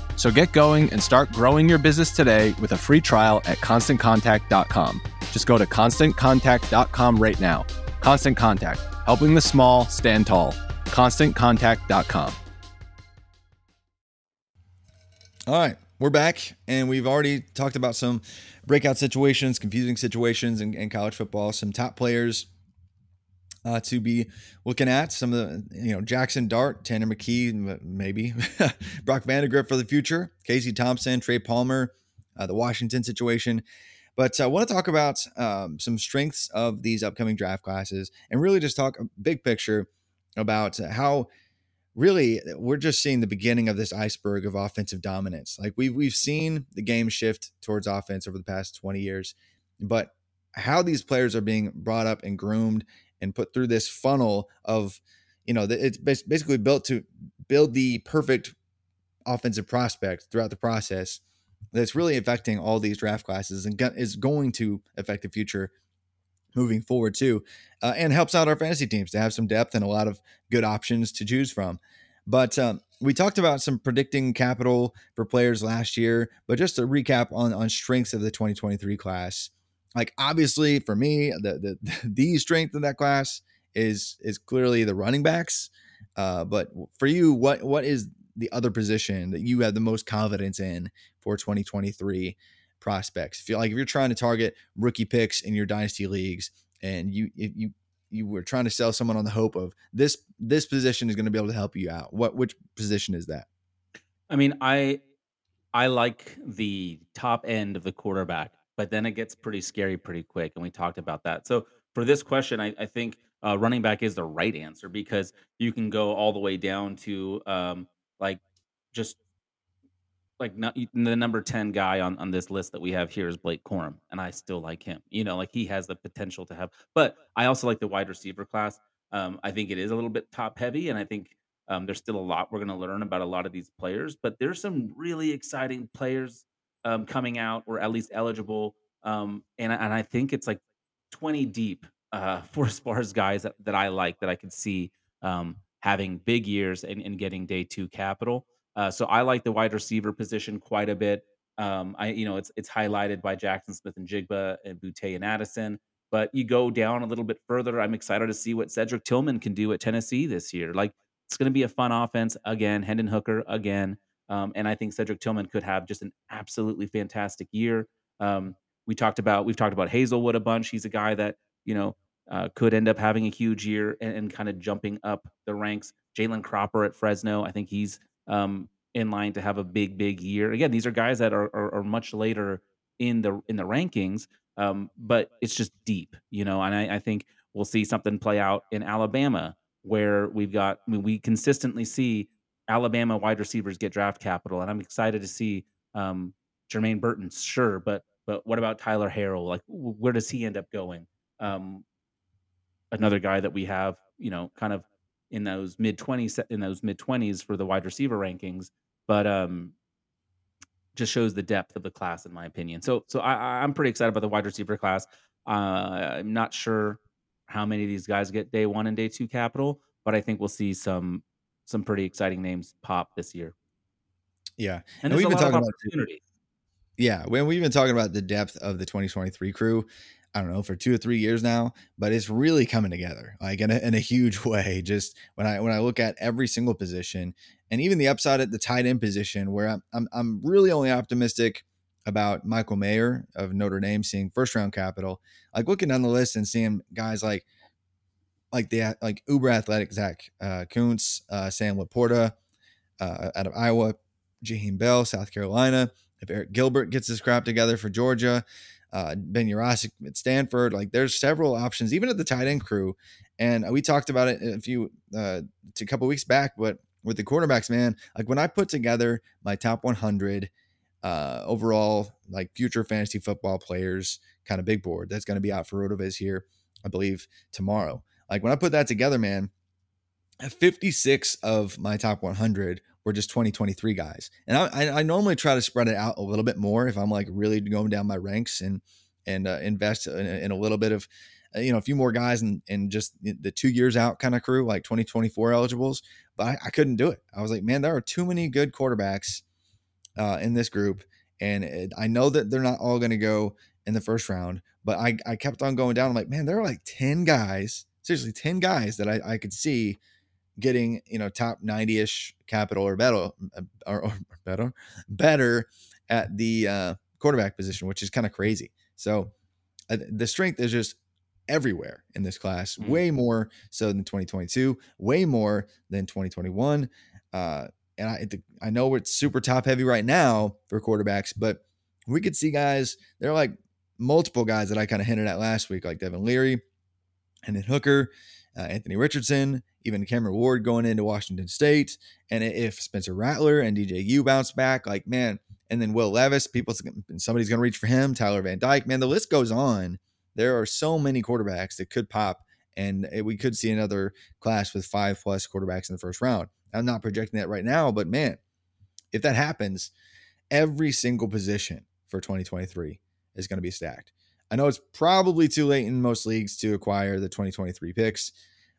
So get going and start growing your business today with a free trial at constantcontact.com. Just go to constantcontact.com right now. Constant Contact, helping the small stand tall. ConstantContact.com. All right, we're back, and we've already talked about some breakout situations, confusing situations in, in college football, some top players uh, to be looking at. Some of the, you know, Jackson Dart, Tanner McKee, maybe Brock Vandagriff for the future, Casey Thompson, Trey Palmer, uh, the Washington situation. But I want to talk about um, some strengths of these upcoming draft classes and really just talk a big picture about how really we're just seeing the beginning of this iceberg of offensive dominance. Like we've we've seen the game shift towards offense over the past 20 years, but how these players are being brought up and groomed and put through this funnel of, you know, it's basically built to build the perfect offensive prospect throughout the process that's really affecting all these draft classes and is going to affect the future moving forward too uh, and helps out our fantasy teams to have some depth and a lot of good options to choose from. But um, we talked about some predicting capital for players last year but just to recap on on strengths of the 2023 class like obviously for me, the the the strength of that class is is clearly the running backs. Uh, but for you, what what is the other position that you have the most confidence in for 2023 prospects? Feel like if you're trying to target rookie picks in your dynasty leagues, and you if you you were trying to sell someone on the hope of this this position is going to be able to help you out. What which position is that? I mean, I I like the top end of the quarterback but then it gets pretty scary pretty quick. And we talked about that. So for this question, I, I think uh, running back is the right answer because you can go all the way down to um, like just like not, the number 10 guy on, on this list that we have here is Blake Corum, and I still like him. You know, like he has the potential to have, but I also like the wide receiver class. Um, I think it is a little bit top heavy, and I think um, there's still a lot we're going to learn about a lot of these players, but there's some really exciting players um, coming out or at least eligible. Um, and, and I think it's like 20 deep uh, for as guys that, that I like that I can see um, having big years and, and getting day two capital. Uh, so I like the wide receiver position quite a bit. Um, I, you know, it's it's highlighted by Jaxon Smith-Njigba and Boutte and Addison. But you go down a little bit further. I'm excited to see what Cedric Tillman can do at Tennessee this year. Like it's going to be a fun offense again. Hendon Hooker again, um, and I think Cedric Tillman could have just an absolutely fantastic year. Um, we talked about we've talked about Haselwood a bunch. He's a guy that you know uh, could end up having a huge year and, and kind of jumping up the ranks. Jalen Cropper at Fresno, I think he's um, in line to have a big, big year. Again, these are guys that are, are, are much later in the in the rankings, um, but it's just deep, you know. And I, I, think we'll see something play out in Alabama where we've got I mean, we consistently see Alabama wide receivers get draft capital, and I'm excited to see um, Jermaine Burton, sure, but but what about Tyler Harrell? Like, where does he end up going? Um, another guy that we have, you know, kind of in those mid 20s in those mid 20s for the wide receiver rankings but um just shows the depth of the class in my opinion so so i i'm pretty excited about the wide receiver class uh i'm not sure how many of these guys get day one and day two capital but i think we'll see some some pretty exciting names pop this year yeah and, and we've been talking about opportunity yeah when we've been talking about the depth of the 2023 crew I don't know for two or three years now, but it's really coming together like in a, in a huge way. Just when I when I look at every single position and even the upside at the tight end position, where I'm I'm, I'm really only optimistic about Michael Mayer of Notre Dame seeing first round capital. Like looking down the list and seeing guys like like the like uber athletic Zach uh, Kuntz, uh, Sam Laporta uh, out of Iowa, Jaheim Bell, South Carolina. If Arik Gilbert gets his crap together for Georgia, uh, Ben Yurosek at Stanford. Like there's several options, even at the tight end crew. And we talked about it a few uh, a couple weeks back, but with the quarterbacks, man, like when I put together my top 100 uh, overall, like future fantasy football players, kind of big board that's going to be out for Rotoviz here, I believe tomorrow. Like when I put that together, man, 56 of my top 100 were just 2023 guys. And I, I normally try to spread it out a little bit more if I'm like really going down my ranks and and uh, invest in, in, a little bit of uh, you know a few more guys and and just the two years out kind of crew like 2024 eligibles. But I, I, couldn't do it. I was like, man, there are too many good quarterbacks uh, in this group, and it, I know that they're not all going to go in the first round. But I I kept on going down. I'm like, man, there are like 10 guys, seriously 10 guys that I, I could see getting you know top 90ish capital or better uh, or, or better better at the uh, quarterback position which is kind of crazy so uh, the strength is just everywhere in this class mm-hmm. way more so than 2022 way more than 2021 uh, and I, I know it's super top heavy right now for quarterbacks but we could see guys they're like multiple guys that i kind of hinted at last week like devin leary and then hooker uh, Anthony Richardson, even Cameron Ward going into Washington State. And if Spencer Rattler and DJU bounce back, like, man, and then Will Levis, people, somebody's going to reach for him, Tyler Van Dyke, man, the list goes on. There are so many quarterbacks that could pop, and we could see another class with five plus quarterbacks in the first round. I'm not projecting that right now, but man, if that happens, every single position for 2023 is going to be stacked. I know it's probably too late in most leagues to acquire the 2023 picks,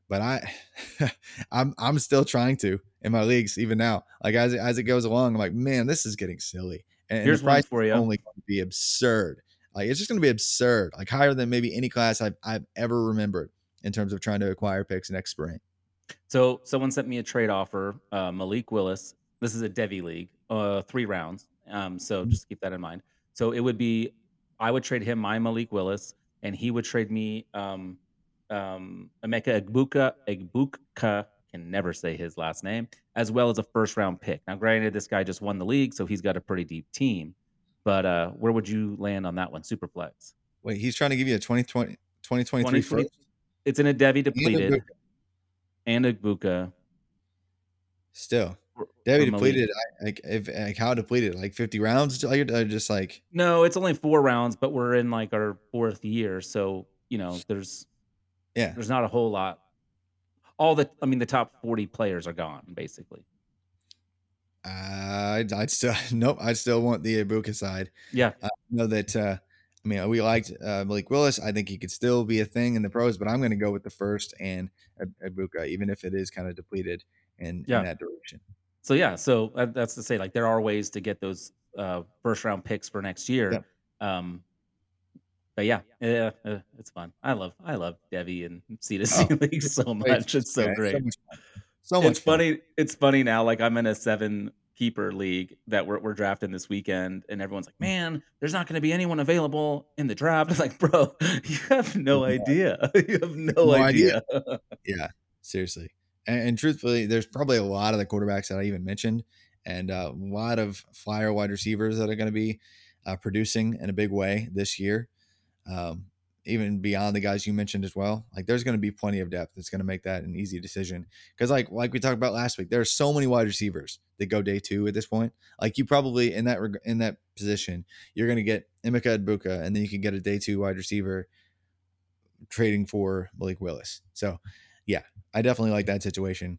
but I I'm I'm still trying to in my leagues even now. Like as it, as it goes along, I'm like, man, this is getting silly. And, Here's the price for you. only going to be absurd. Like it's just going to be absurd. Like higher than maybe any class I've I've ever remembered in terms of trying to acquire picks next spring. So someone sent me a trade offer. Uh, Malik Willis. This is a Devy league. Uh, three rounds. Um, so mm-hmm. just keep that in mind. So it would be I would trade him my Malik Willis, and he would trade me um, um, Emeka Egbuka. Egbuka can never say his last name, as well as a first round pick. Now, granted, this guy just won the league, so he's got a pretty deep team. But uh, where would you land on that one? Superflex. Wait, he's trying to give you a 2020, 2023 2020 first? It's in a Devy depleted and Egbuka. Still. Devy depleted. I, like, if, like, how depleted? Like 50 rounds? Like, uh, just like, No, it's only four rounds, but we're in like our fourth year, so you know there's yeah. there's not a whole lot. All the I mean, the top forty players are gone basically. I'd, I'd still, nope, I'd still want the Egbuka side. Yeah, I know that, uh, I mean, we liked uh, Malik Willis. I think he could still be a thing in the pros, but I'm going to go with the first and Ib- Egbuka, even if it is kind of depleted in, Yeah. in that direction. So yeah, so that's to say, like there are ways to get those uh, first round picks for next year. Um, but yeah, yeah, uh, it's fun. I love I love Devy and C to C League so much. It's so Yeah, great. much fun. So much it's fun. funny. It's funny now. Like I'm in a seven keeper league that we're, we're drafting this weekend, and everyone's like, "Man, there's not going to be anyone available in the draft." It's like, bro, you have no Yeah. idea. you have no, No idea. idea. Yeah, seriously. And, and truthfully, there's probably a lot of the quarterbacks that I even mentioned, and uh, a lot of flyer wide receivers that are going to be uh, producing in a big way this year. Um, even beyond the guys you mentioned as well. Like there's going to be plenty of depth that's going to make that an easy decision. Because like like we talked about last week, there's so many wide receivers that go day two at this point. Like you probably in that reg- in that position, you're going to get Emeka Egbuka, and then you can get a day two wide receiver trading for Malik Willis. So yeah, I definitely like that situation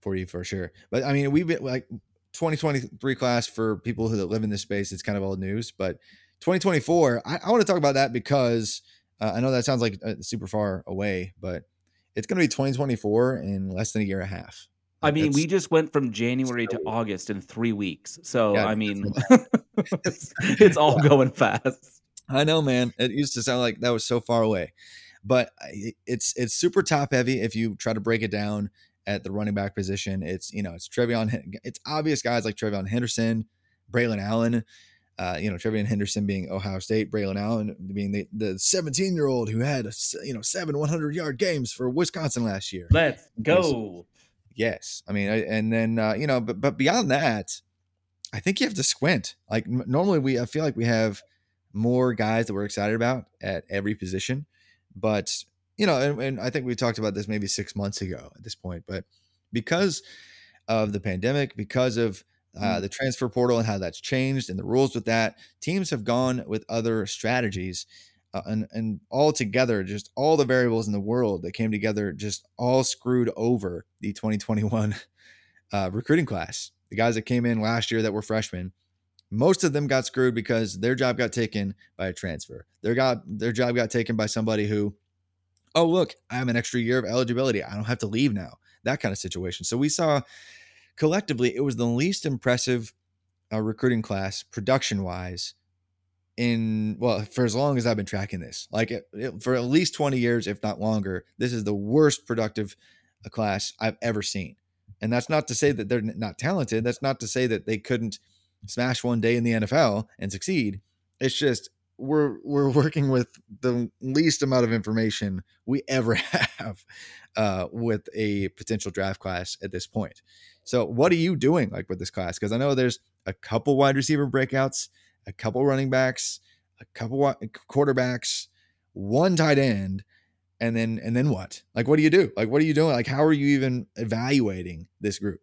for you for sure. But I mean, we've been like 2023 class for people who that live in this space. It's kind of old news, but 2024, I, I want to talk about that because uh, I know that sounds like uh, super far away, but it's going to be 2024 in less than a year and a half. I mean, we just went from January to August in three weeks. So Yeah, I mean, it's, it's all going fast. I know, man. It used to sound like that was so far away, but it's it's super top heavy. If you try to break it down at the running back position, it's you know it's TreVeyon. It's obvious guys like TreVeyon Henderson, Braylon Allen. Uh, you know, TreVeyon Henderson being Ohio State, Braylon Allen being the the 17 year old who had you know seven 100 yard games for Wisconsin last year. Let's go. Yes, I mean, and then uh, you know, but but beyond that, I think you have to squint. Like normally, we I feel like we have more guys that we're excited about at every position, but you know, and, and I think we talked about this maybe six months ago at this point, but because of the pandemic, because of uh, the transfer portal and how that's changed and the rules with that, teams have gone with other strategies. Uh, and and all together, just all the variables in the world that came together, just all screwed over the 2021 uh, recruiting class. The guys that came in last year that were freshmen, most of them got screwed because their job got taken by a transfer. Their got their job got taken by somebody who, oh look, I have an extra year of eligibility. I don't have to leave now. That kind of situation. So we saw collectively it was the least impressive uh, recruiting class production wise in well for as long as I've been tracking this, like it, it- for at least twenty years, if not longer. This is the worst productive uh, class I've ever seen, and that's not to say that they're not talented. That's not to say that they couldn't smash one day in the NFL and succeed. It's just we're we're working with the least amount of information we ever have uh, with a potential draft class at this point. So, what are you doing like with this class? Because I know there's a couple wide receiver breakouts, a couple running backs, a couple wi- quarterbacks, one tight end, and then and then what? Like, what do you do? Like, what are you doing? Like, how are you even evaluating this group?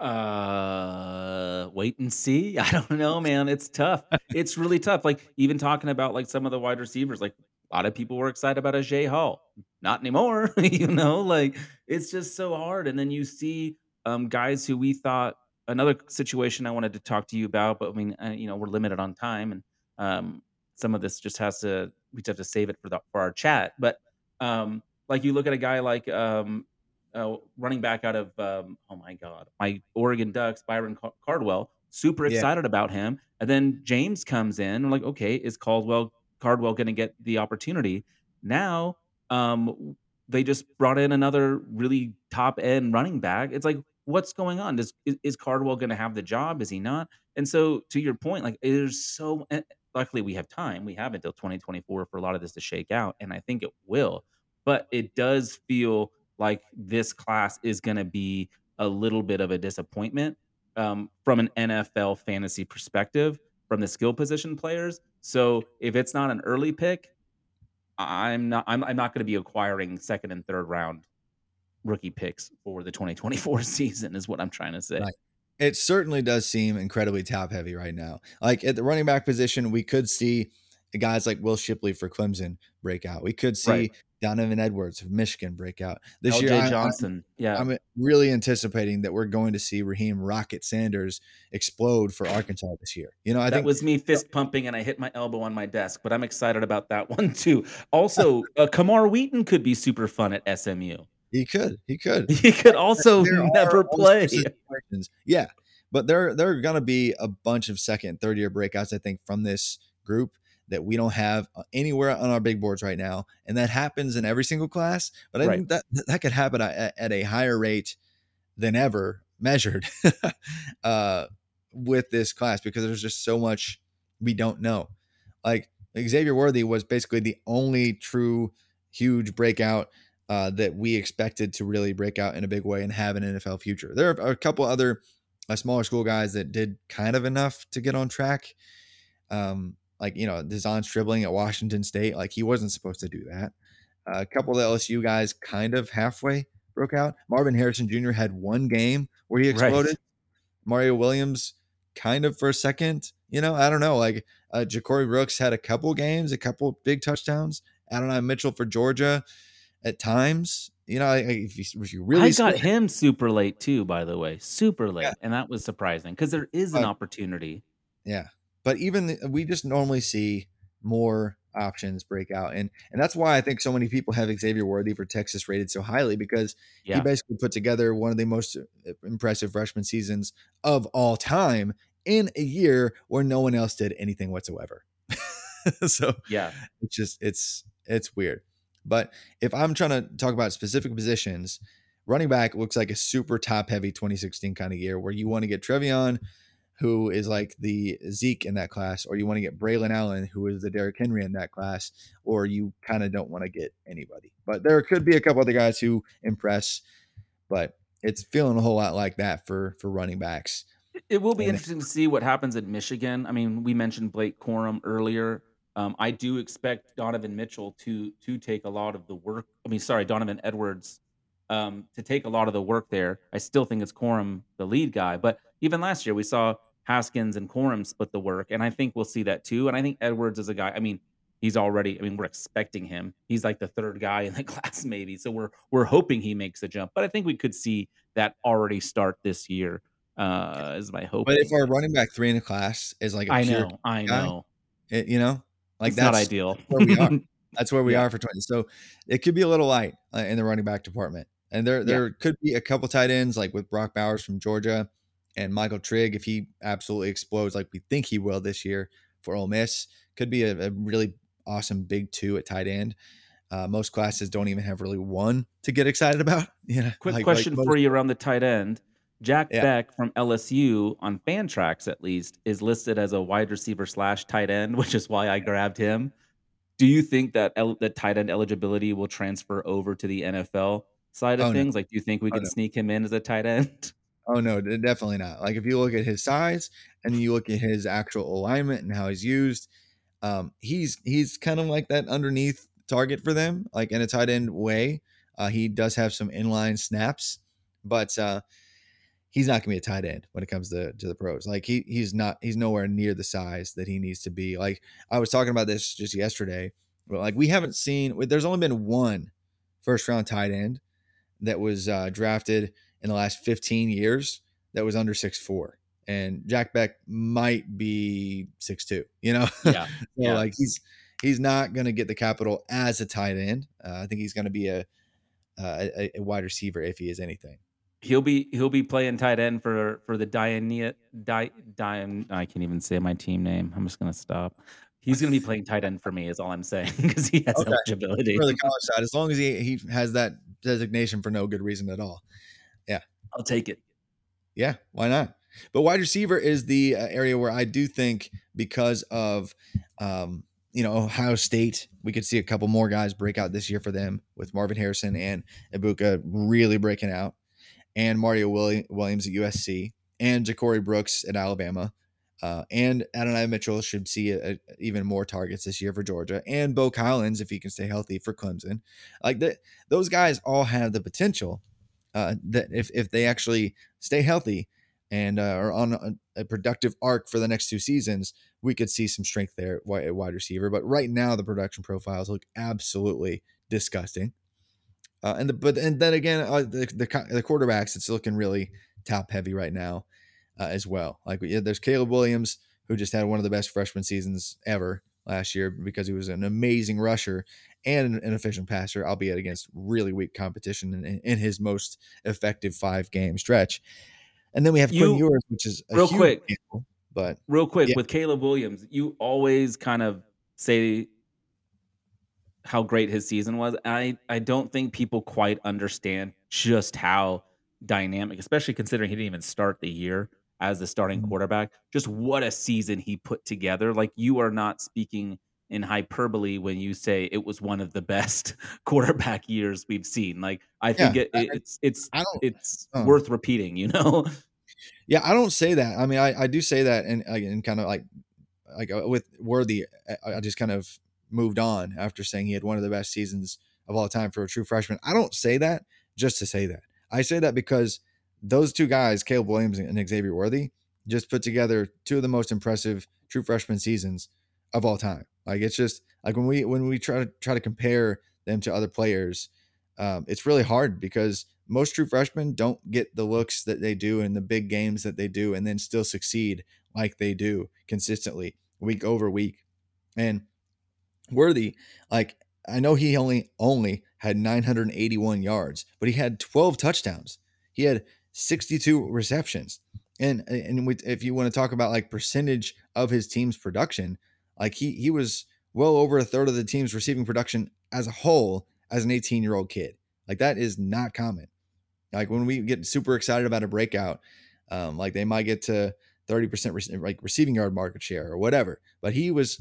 Uh, wait and see. I don't know, man. It's tough. It's really tough. Like even talking about like some of the wide receivers, like a lot of people were excited about a Jay Hall. Not anymore. you know, like it's just so hard. And then you see um guys who we thought another situation I wanted to talk to you about, but I mean, uh, you know, we're limited on time, and um, some of this just has to we just have to save it for the for our chat. But um, like you look at a guy like um, uh, running back out of um, oh my god, my Oregon Ducks, Byron Car- Cardwell. Super Yeah. excited about him, and then James comes in. I'm like, okay, is Caldwell Cardwell going to get the opportunity? Now, um, they just brought in another really top end running back. It's like, what's going on? Does is, is Cardwell going to have the job? Is he not? And so, to your point, like there's so. eh, Luckily, we have time. We have until 2024 for a lot of this to shake out, and I think it will. But it does feel like this class is going to be a little bit of a disappointment um, from an NFL fantasy perspective. from the skill position players. So if it's not an early pick, I'm not I'm, I'm not going to be acquiring second and third round rookie picks for the 2024 season is what I'm trying to say. Right. It certainly does seem incredibly top heavy right now. Like at the running back position, we could see guys like Will Shipley for Clemson break out. We could see Right. Donovan Edwards of Michigan breakout. This LJ year, I- Johnson. yeah. I'm really anticipating that we're going to see Raheem Rocket Sanders explode for Arkansas this year. You know, I that think was me fist pumping and I hit my elbow on my desk, but I'm excited about that one too. Also, uh, Camar Wheaton could be super fun at SMU. he could. He could. He could also There never play. Yeah, but there there are going to be a bunch of second, third year breakouts. I think from this group that we don't have uh, anywhere on our big boards right now, and that happens in every single class. But I Right. think that that could happen at, at a higher rate than ever measured uh, with this class because there's just so much we don't know. Like Xavier Worthy was basically the only true huge breakout uh, that we expected to really break out in a big way and have an NFL future. There are a couple other uh, smaller school guys that did kind of enough to get on track. Um, like you know, De'Zhaun Stribling at Washington State, like he wasn't supposed to do that. Uh, a couple of the LSU guys kind of halfway broke out. Marvin Harrison Jr. had one game where he Right. exploded. Mario Williams kind of for a second. You know, I don't know. Like uh, Ja'Corey Brooks had a couple games, a couple big touchdowns. Adonai Mitchell for Georgia at times. You know, if you, if you really I got score- him super late too, by the way, super late, Yeah. and that was surprising because there is an Uh, opportunity. Yeah. But even the, we just normally see more options break out. And and that's why I think so many people have Xavier Worthy for Texas rated so highly because he basically put together one of the most uh, impressive freshman seasons of all time in a year where no one else did anything whatsoever. so yeah, it's just it's it's weird. But if I'm trying to talk about specific positions, running back looks like a super top heavy 2016 kind of year where you want to get TreVeyon, who is like the Zeke in that class, or you want to get Braylon Allen, who is the Derrick Henry in that class, or you kind of don't want to get anybody. But there could be a couple other guys who impress, but it's feeling a whole lot like that for for running backs. It- it will be And- interesting to see what happens at Michigan. I mean, we mentioned Blake Corum earlier. Um, I do expect Donovan Mitchell to to take a lot of the work. I mean, sorry, Donovan Edwards um, to take a lot of the work there. I still think it's Corum the lead guy, but even last year we saw Haskins and Corum split the work, and I think we'll see that too. And I think Edwards is a guy. I mean, he's already. I mean, we're expecting him. He's like the third guy in the class, maybe. So we're we're hoping he makes a jump. But I think we could see that already start this year. Uh, is my hope. But if our running back three in the class is like a I know, I guy, know, it, you know, like it's that's not ideal. where we are. That's where we Yeah. are for 20. So it could be a little light uh, in the running back department. And there there could be a couple tight ends like with Brock Bowers from Georgia and Michael Trigg if he absolutely explodes like we think he will this year for Ole Miss. Could be a, a really awesome big two at tight end. Uh, most classes don't even have really one to get excited about. You know, Quick like- like question most- for you around the tight end. Jack Yeah. Bech from LSU on Fantrax at least is listed as a wide receiver slash tight end, which is why I grabbed him. Do you think that el- that tight end eligibility will transfer over to the NFL side of Oh, no. things? Like, do you think we Oh, can no. sneak him in as a tight end? Oh no, definitely not. Like if you look at his size and you look at his actual alignment and how he's used, um, he's he's kind of like that underneath target for them, like in a tight end way. Uh, he does have some inline snaps, but uh, he's not gonna be a tight end when it comes to to the pros. Like he he's not he's nowhere near the size that he needs to be. Like I was talking about this just yesterday. But like we haven't seen. There's only been one first round tight end that was uh, drafted in the last 15 years that was under six four, and Jack Bech might be six two. You know, Yeah, so Yeah. like he's he's not going to get the capital as a tight end. Uh, I think he's going to be a, uh, a a wide receiver if he is anything. he'll be he'll be playing tight end for for the Diane Di, Diane. I can't even say my team name. I'm just gonna stop. He's gonna be playing tight end for me. Is all I'm saying because he has Okay. eligibility. For the college side, as long as he he has that designation for no good reason at all. I'll take it. Yeah, why not? But wide receiver is the uh, area where I do think because of um, you know Ohio State, we could see a couple more guys break out this year for them with Marvin Harrison and Egbuka really breaking out, and Mario Williams at USC and Ja'Corey Brooks at Alabama. Uh, and Adonai Mitchell should see a, a, even more targets this year for Georgia, and Beaux Collins if he can stay healthy for Clemson. Like those guys all have the potential uh, that if if they actually stay healthy and uh, are on a, a, productive arc for the next two seasons, we could see some strength there at wide receiver. But right now, the production profiles look absolutely disgusting. Uh, and the, but and then again, uh, the, the, the quarterbacks, it's looking really top heavy right now uh, as well. Like yeah, there's Caleb Williams who just had one of the best freshman seasons ever last year because he was an amazing rusher and an efficient passer, albeit against really weak competition in, in his most effective five game stretch. And then we have you, Quinn Ewers, which is real quick, example, but real quick yeah. with Caleb Williams, you always kind of say how great his season was. I I don't think people quite understand just how dynamic, especially considering he didn't even start the year as the starting mm-hmm. quarterback. Just what a season he put together. Like you are not speaking in hyperbole when you say it was one of the best quarterback years we've seen. Like I think yeah, it, it's it's it's uh, worth repeating. You know. Yeah, I don't say that. I mean, I, I do say that, and again, kind of like like uh, with Worthy, I, I just kind of moved on after saying he had one of the best seasons of all time for a true freshman. I don't say that just to say that. I say that because those two guys, Caleb Williams and Xavier Worthy, just put together two of the most impressive true freshman seasons of all time. Like it's just like when we when we try to try to compare them to other players, um, it's really hard because most true freshmen don't get the looks that they do in the big games that they do, and then still succeed like they do consistently week over week. And Worthy, like I know he only only had 981 yards, but he had 12 touchdowns. He had 62 receptions. And and with, if you want to talk about like percentage of his team's production, like he he was well over a third of the team's receiving production as a whole as an 18 year old kid. Like that is not common. Like when we get super excited about a breakout, um, like they might get to 30% re- like receiving yard market share or whatever. But he was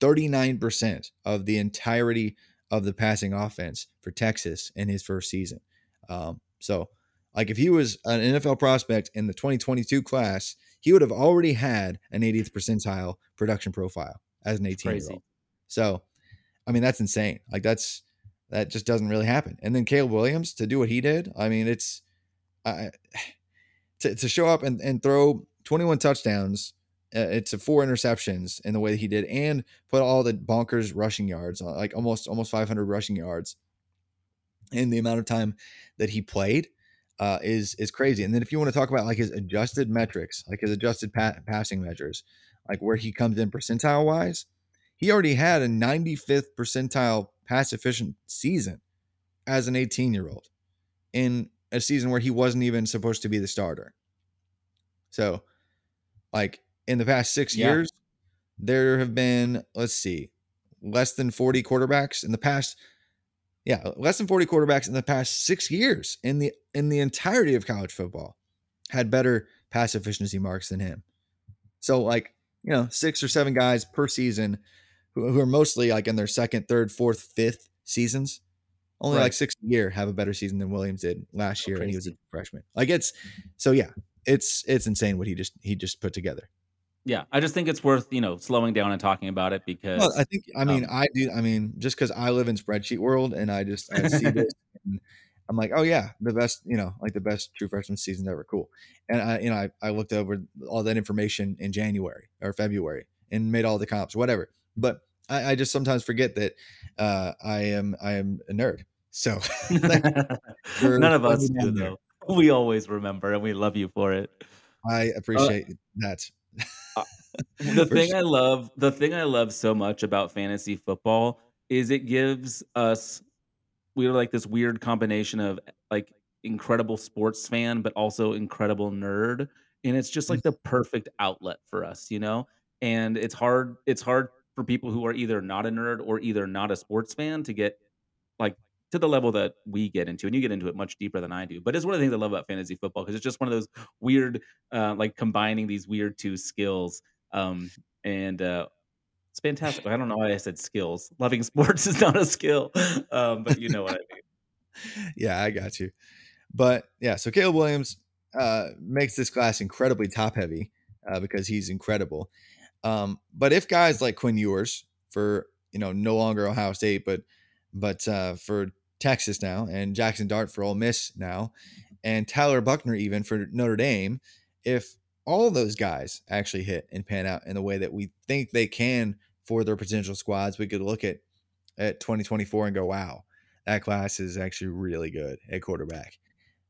39% of the entirety of the passing offense for Texas in his first season. Um, so, like if he was an NFL prospect in the 2022 class, he would have already had an 80th percentile production profile as an 18 year old. So, I mean, that's insane. Like that's that just doesn't really happen. And then Caleb Williams to do what he did, I mean, it's uh, to to show up and and throw 21 touchdowns uh, it's a four interceptions in the way that he did, and put all the bonkers rushing yards, uh, like almost almost 500 rushing yards, in the amount of time that he played, uh, is is crazy. And then if you want to talk about like his adjusted metrics, like his adjusted pa- passing measures, like where he comes in percentile wise, he already had a 95th percentile pass efficient season as an 18 year old in a season where he wasn't even supposed to be the starter. So, like in the past six yeah. years, there have been, let's see, less than 40 quarterbacks in the past. Yeah, less than 40 quarterbacks in the past six years in the in the entirety of college football had better pass efficiency marks than him. So like, you know, six or seven guys per season who, who are mostly like in their second, third, fourth, fifth seasons. Only right. like six a year have a better season than Williams did last year, and he was a freshman. Like it's so yeah, it's it's insane what he just he just put together. Yeah, I just think it's worth you know slowing down and talking about it because well, I think I mean um, I do I mean just because I live in spreadsheet world and I just I see this and I'm like oh yeah the best you know like the best true freshman season ever. Cool. And I you know I, I looked over all that information in January or February and made all the comps whatever. But I, I just sometimes forget that uh, I am I am a nerd. So none of us do though. We always remember and we love you for it. I uh appreciate uh, that the thing sure. I love, the thing I love so much about fantasy football is it gives us we're like this weird combination of like incredible sports fan but also incredible nerd and it's just like the perfect outlet for us, you know? And it's hard it's hard for people who are either not a nerd or either not a sports fan to get like to the level that we get into, and you get into it much deeper than I do. But it's one of the things I love about fantasy football because it's just one of those weird, uh, like combining these weird two skills. Um, and uh, it's fantastic. I don't know why I said skills. Loving sports is not a skill, um, but you know what I mean. yeah, I got you. But yeah, so Caleb Williams uh, makes this class incredibly top heavy. uh, because he's incredible. Um, but if guys like Quinn Ewers for you know no longer Ohio State, but but uh, for Texas now, and Jackson Dart for Ole Miss now, and Tyler Buchner even for Notre Dame, if all those guys actually hit and pan out in the way that we think they can for their potential squads, we could look at at 2024 and go, wow, that class is actually really good at quarterback.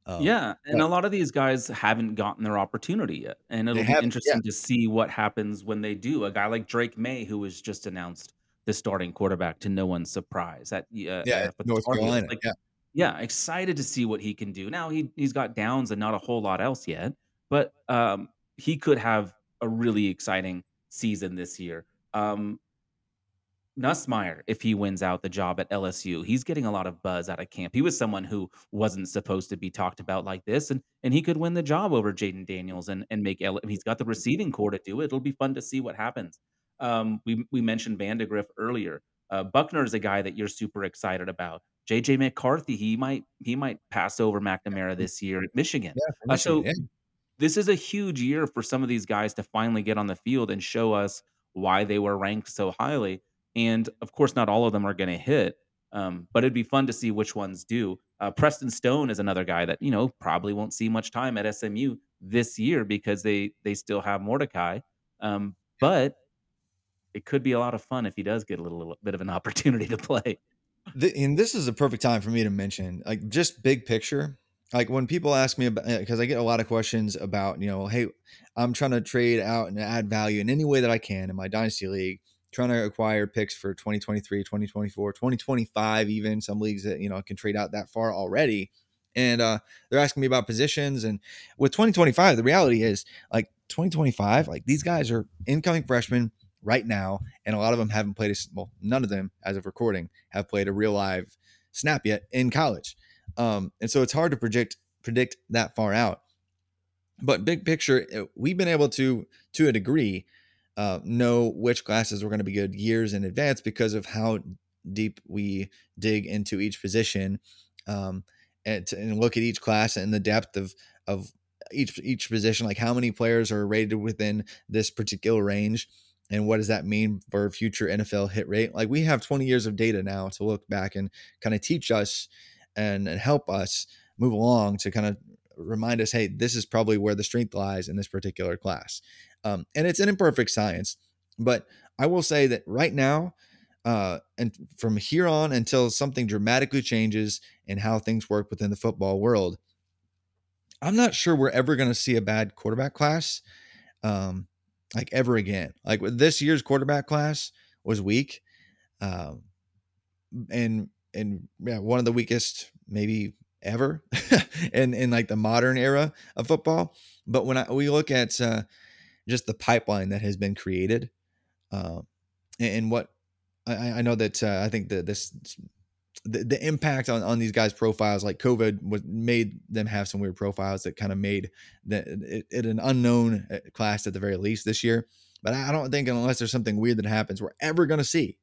Um, Yeah, and but a lot of these guys haven't gotten their opportunity yet, and it'll be have, yeah, interesting to see what happens when they do. A guy like Drake Maye, who was just announced the starting quarterback to no one's surprise at uh, yeah, at North Carolina, Like, yeah, yeah, excited to see what he can do. Now he he's got downs and not a whole lot else yet, but um, he could have a really exciting season this year. Um, Nussmeier, if he wins out the job at LSU, he's getting a lot of buzz out of camp. He was someone who wasn't supposed to be talked about like this, and and he could win the job over Jayden Daniels and and make. L- he's got the receiving core to do it. It'll be fun to see what happens. Um, we we mentioned Vandagriff earlier. Uh, Buchner is a guy that you're super excited about. JJ McCarthy, he might he might pass over McNamara this year at Michigan. yeah, for Uh, Michigan, so yeah, this is a huge year for some of these guys to finally get on the field and show us why they were ranked so highly. And of course, not all of them are going to hit, um, but it'd be fun to see which ones do. Uh, Preston Stone is another guy that you know probably won't see much time at SMU this year because they they still have Mordecai. Um, but it could be a lot of fun if he does get a little, little bit of an opportunity to play. Th- and this is a perfect time for me to mention like just big picture like when people ask me about because i get a lot of questions about you know hey i'm trying to trade out and add value in any way that i can in my dynasty league trying to acquire picks for 2023 2024 2025 even some leagues that you know can trade out that far already. And uh they're asking me about positions and with 2025 the reality is like 2025 like these guys are incoming freshmen right now, and a lot of them haven't played a well, none of them as of recording have played a real live snap yet in college, um, and so it's hard to predict predict that far out. But big picture, uh, we've been able to, to a degree, uh, know which classes were going to be good years in advance because of how deep we dig into each position, um, and, to, and look at each class and the depth of of each each position, like how many players are rated within this particular range and what does that mean for future NFL hit rate? Like we have 20 years of data now to look back and kind of teach us and, and help us move along to kind of remind us, hey, this is probably where the strength lies in this particular class. Um, and it's an imperfect science, but I will say that right now, uh, and from here on until something dramatically changes in how things work within the football world, I'm not sure we're ever going to see a bad quarterback class. Um, like ever again. Like this year's quarterback class was weak, um, and and yeah, one of the weakest maybe ever in in like the modern era of football. But when I, we look at uh, just the pipeline that has been created, uh, and, and what I, I know that uh, I think that this the, the impact on, on these guys' profiles, like COVID, was made them have some weird profiles that kind of made that it, it, an unknown uh, class at the very least this year. But I don't think unless there's something weird that happens, we're ever going to see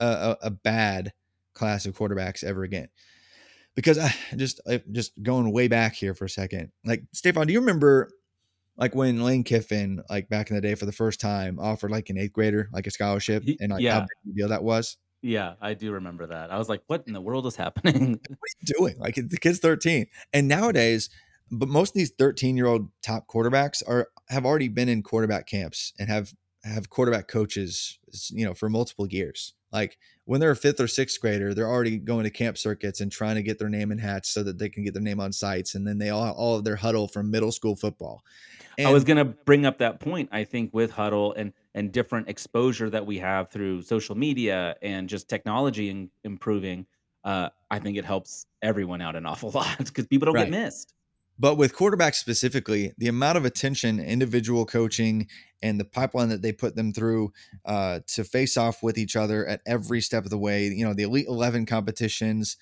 a, a, a, bad class of quarterbacks ever again. Because I just uh, just going way back here for a second, like Stefan, do you remember like when Lane Kiffin, like back in the day, for the first time offered like an eighth grader like a scholarship, and like yeah. how big a deal that was? Yeah, I do remember that. I was like, "What in the world is happening?" what are you doing? Like the kid's 13. And nowadays, but most of these 13 year old top quarterbacks are have already been in quarterback camps and have have quarterback coaches, you know, for multiple years. Like when they're a fifth or sixth grader, they're already going to camp circuits and trying to get their name in hats so that they can get their name on sites. And then they all all of their Hudl from middle school football. And I was gonna bring up that point. I think with Hudl and and different exposure that we have through social media and just technology and improving, uh, I think it helps everyone out an awful lot because people don't Right. get missed. But with quarterbacks specifically, the amount of attention, individual coaching, and the pipeline that they put them through uh, to face off with each other at every step of the way, you know, the Elite 11 competitions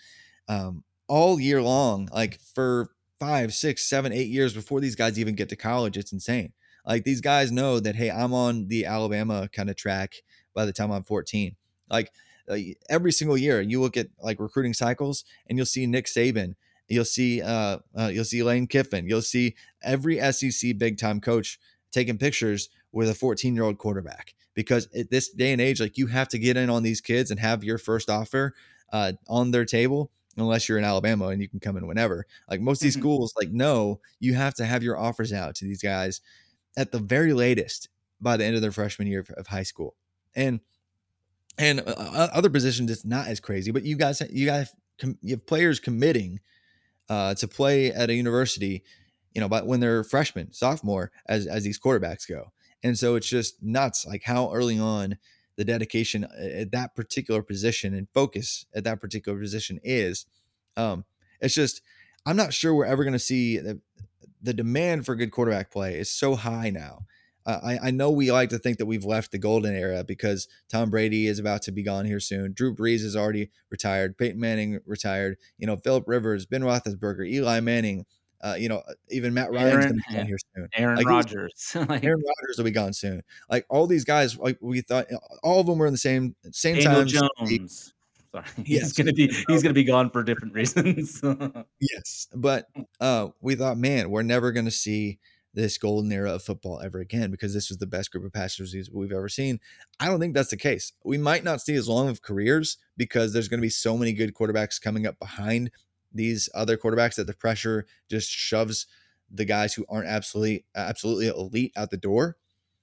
um, all year long, like for five, six, seven, eight years before these guys even get to college, it's insane. Like these guys know that, hey, I'm on the Alabama kind of track by the time I'm 14. Like uh, every single year, you look at like recruiting cycles and you'll see Nick Saban You'll see uh, uh, you'll see Lane Kiffin. You'll see every SEC big time coach taking pictures with a 14 year old quarterback because at this day and age, like you have to get in on these kids and have your first offer uh, on their table unless you're in Alabama and you can come in whenever. Like most of these schools, like no, you have to have your offers out to these guys at the very latest by the end of their freshman year of, high school. And and uh, uh, other positions it's not as crazy, but you guys you guys you have players committing uh, to play at a university, you know, but when they're freshmen, sophomore, as as these quarterbacks go, and so it's just nuts, like how early on the dedication at that particular position and focus at that particular position is. Um, it's just I'm not sure we're ever going to see the, the demand for good quarterback play is so high now. I, I know we like to think that we've left the golden era because Tom Brady is about to be gone here soon. Drew Brees is already retired. Peyton Manning retired. You know, Philip Rivers, Ben Roethlisberger, Eli Manning. Uh, you know, even Matt Ryan's Aaron- going to be gone here soon. Aaron Like, Rodgers. like Aaron Rodgers will be gone soon. Like all these guys, like we thought, all of them were in the same same Daniel time. Jones. Sorry. Yes. He's gonna be he's gonna be gone for different reasons. Yes, but uh, we thought, man, we're never going to see this golden era of football ever again because this was the best group of passers we've- we've ever seen. I don't think that's the case. We might not see as long of careers because there's going to be so many good quarterbacks coming up behind these other quarterbacks that the pressure just shoves the guys who aren't absolutely absolutely elite out the door.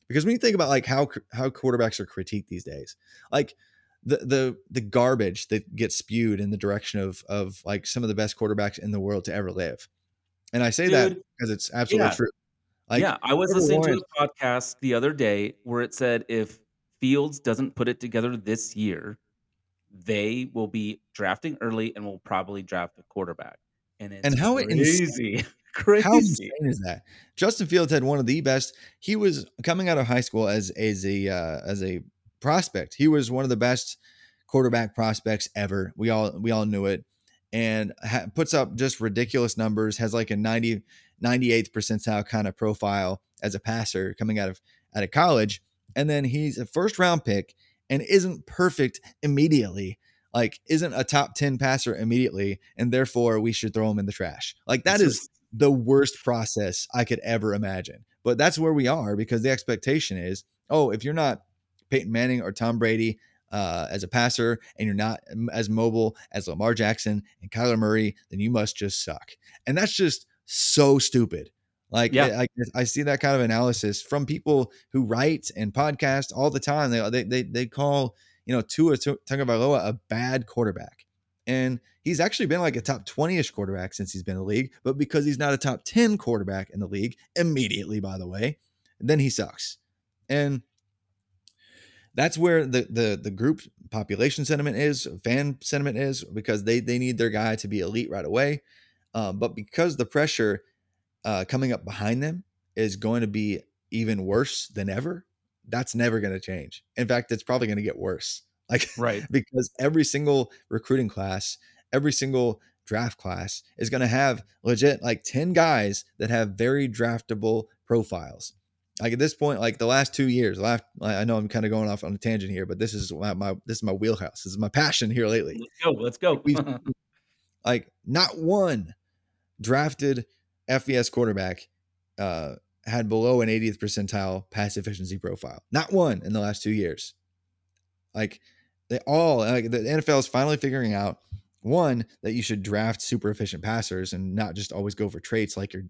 Because when you think about like how how quarterbacks are critiqued these days, like the the the garbage that gets spewed in the direction of of like some of the best quarterbacks in the world to ever live. And I say that because it's absolutely yeah. true. Like yeah, I was listening to a podcast the other day where it said if Fields doesn't put it together this year, they will be drafting early and will probably draft a quarterback. And it's And how insane- crazy, crazy. How insane is that? Justin Fields had one of the best. He was coming out of high school as as a uh, as a prospect. He was one of the best quarterback prospects ever. We all we all knew it, and ha- puts up just ridiculous numbers. Has like a 90 98th percentile kind of profile as a passer coming out of out of college, and then he's a first round pick and isn't perfect immediately. Like isn't a top 10 passer immediately and therefore we should throw him in the trash. Like that It's is the worst process I could ever imagine. But that's where we are because the expectation is, oh, if you're not Peyton Manning or Tom Brady uh, as a passer and you're not as mobile as Lamar Jackson and Kyler Murray, then you must just suck. And that's just so stupid. Like Yeah. I, I see that kind of analysis from people who write and podcast all the time. They they they, they call you know Tua Tu- Tagovailoa a bad quarterback. And he's actually been like a top 20-ish quarterback since he's been in the league, but because he's not a top 10 quarterback in the league immediately, by the way, then he sucks. And that's where the the the group population sentiment is, fan sentiment is, because they they need their guy to be elite right away. Um, but because the pressure uh, coming up behind them is going to be even worse than ever, that's never going to change. In fact, it's probably going to get worse. Like right. because every single recruiting class, every single draft class is going to have legit like 10 guys that have very draftable profiles. Like at this point, like the last two years, last I know I'm kind of going off on a tangent here, but this is my, my this is my wheelhouse. This is my passion here lately. Let's go. Let's go. Like not one drafted FBS quarterback uh, had below an 80th percentile pass efficiency profile. Not one in the last two years. Like they all like the NFL is finally figuring out one that you should draft super efficient passers and not just always go for traits like you're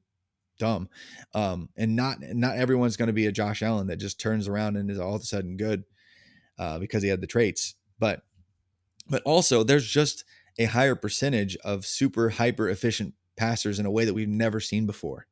dumb. Um, and not not everyone's going to be a Josh Allen that just turns around and is all of a sudden good uh, because he had the traits. But but also there's just a higher percentage of super hyper efficient passers in a way that we've never seen before.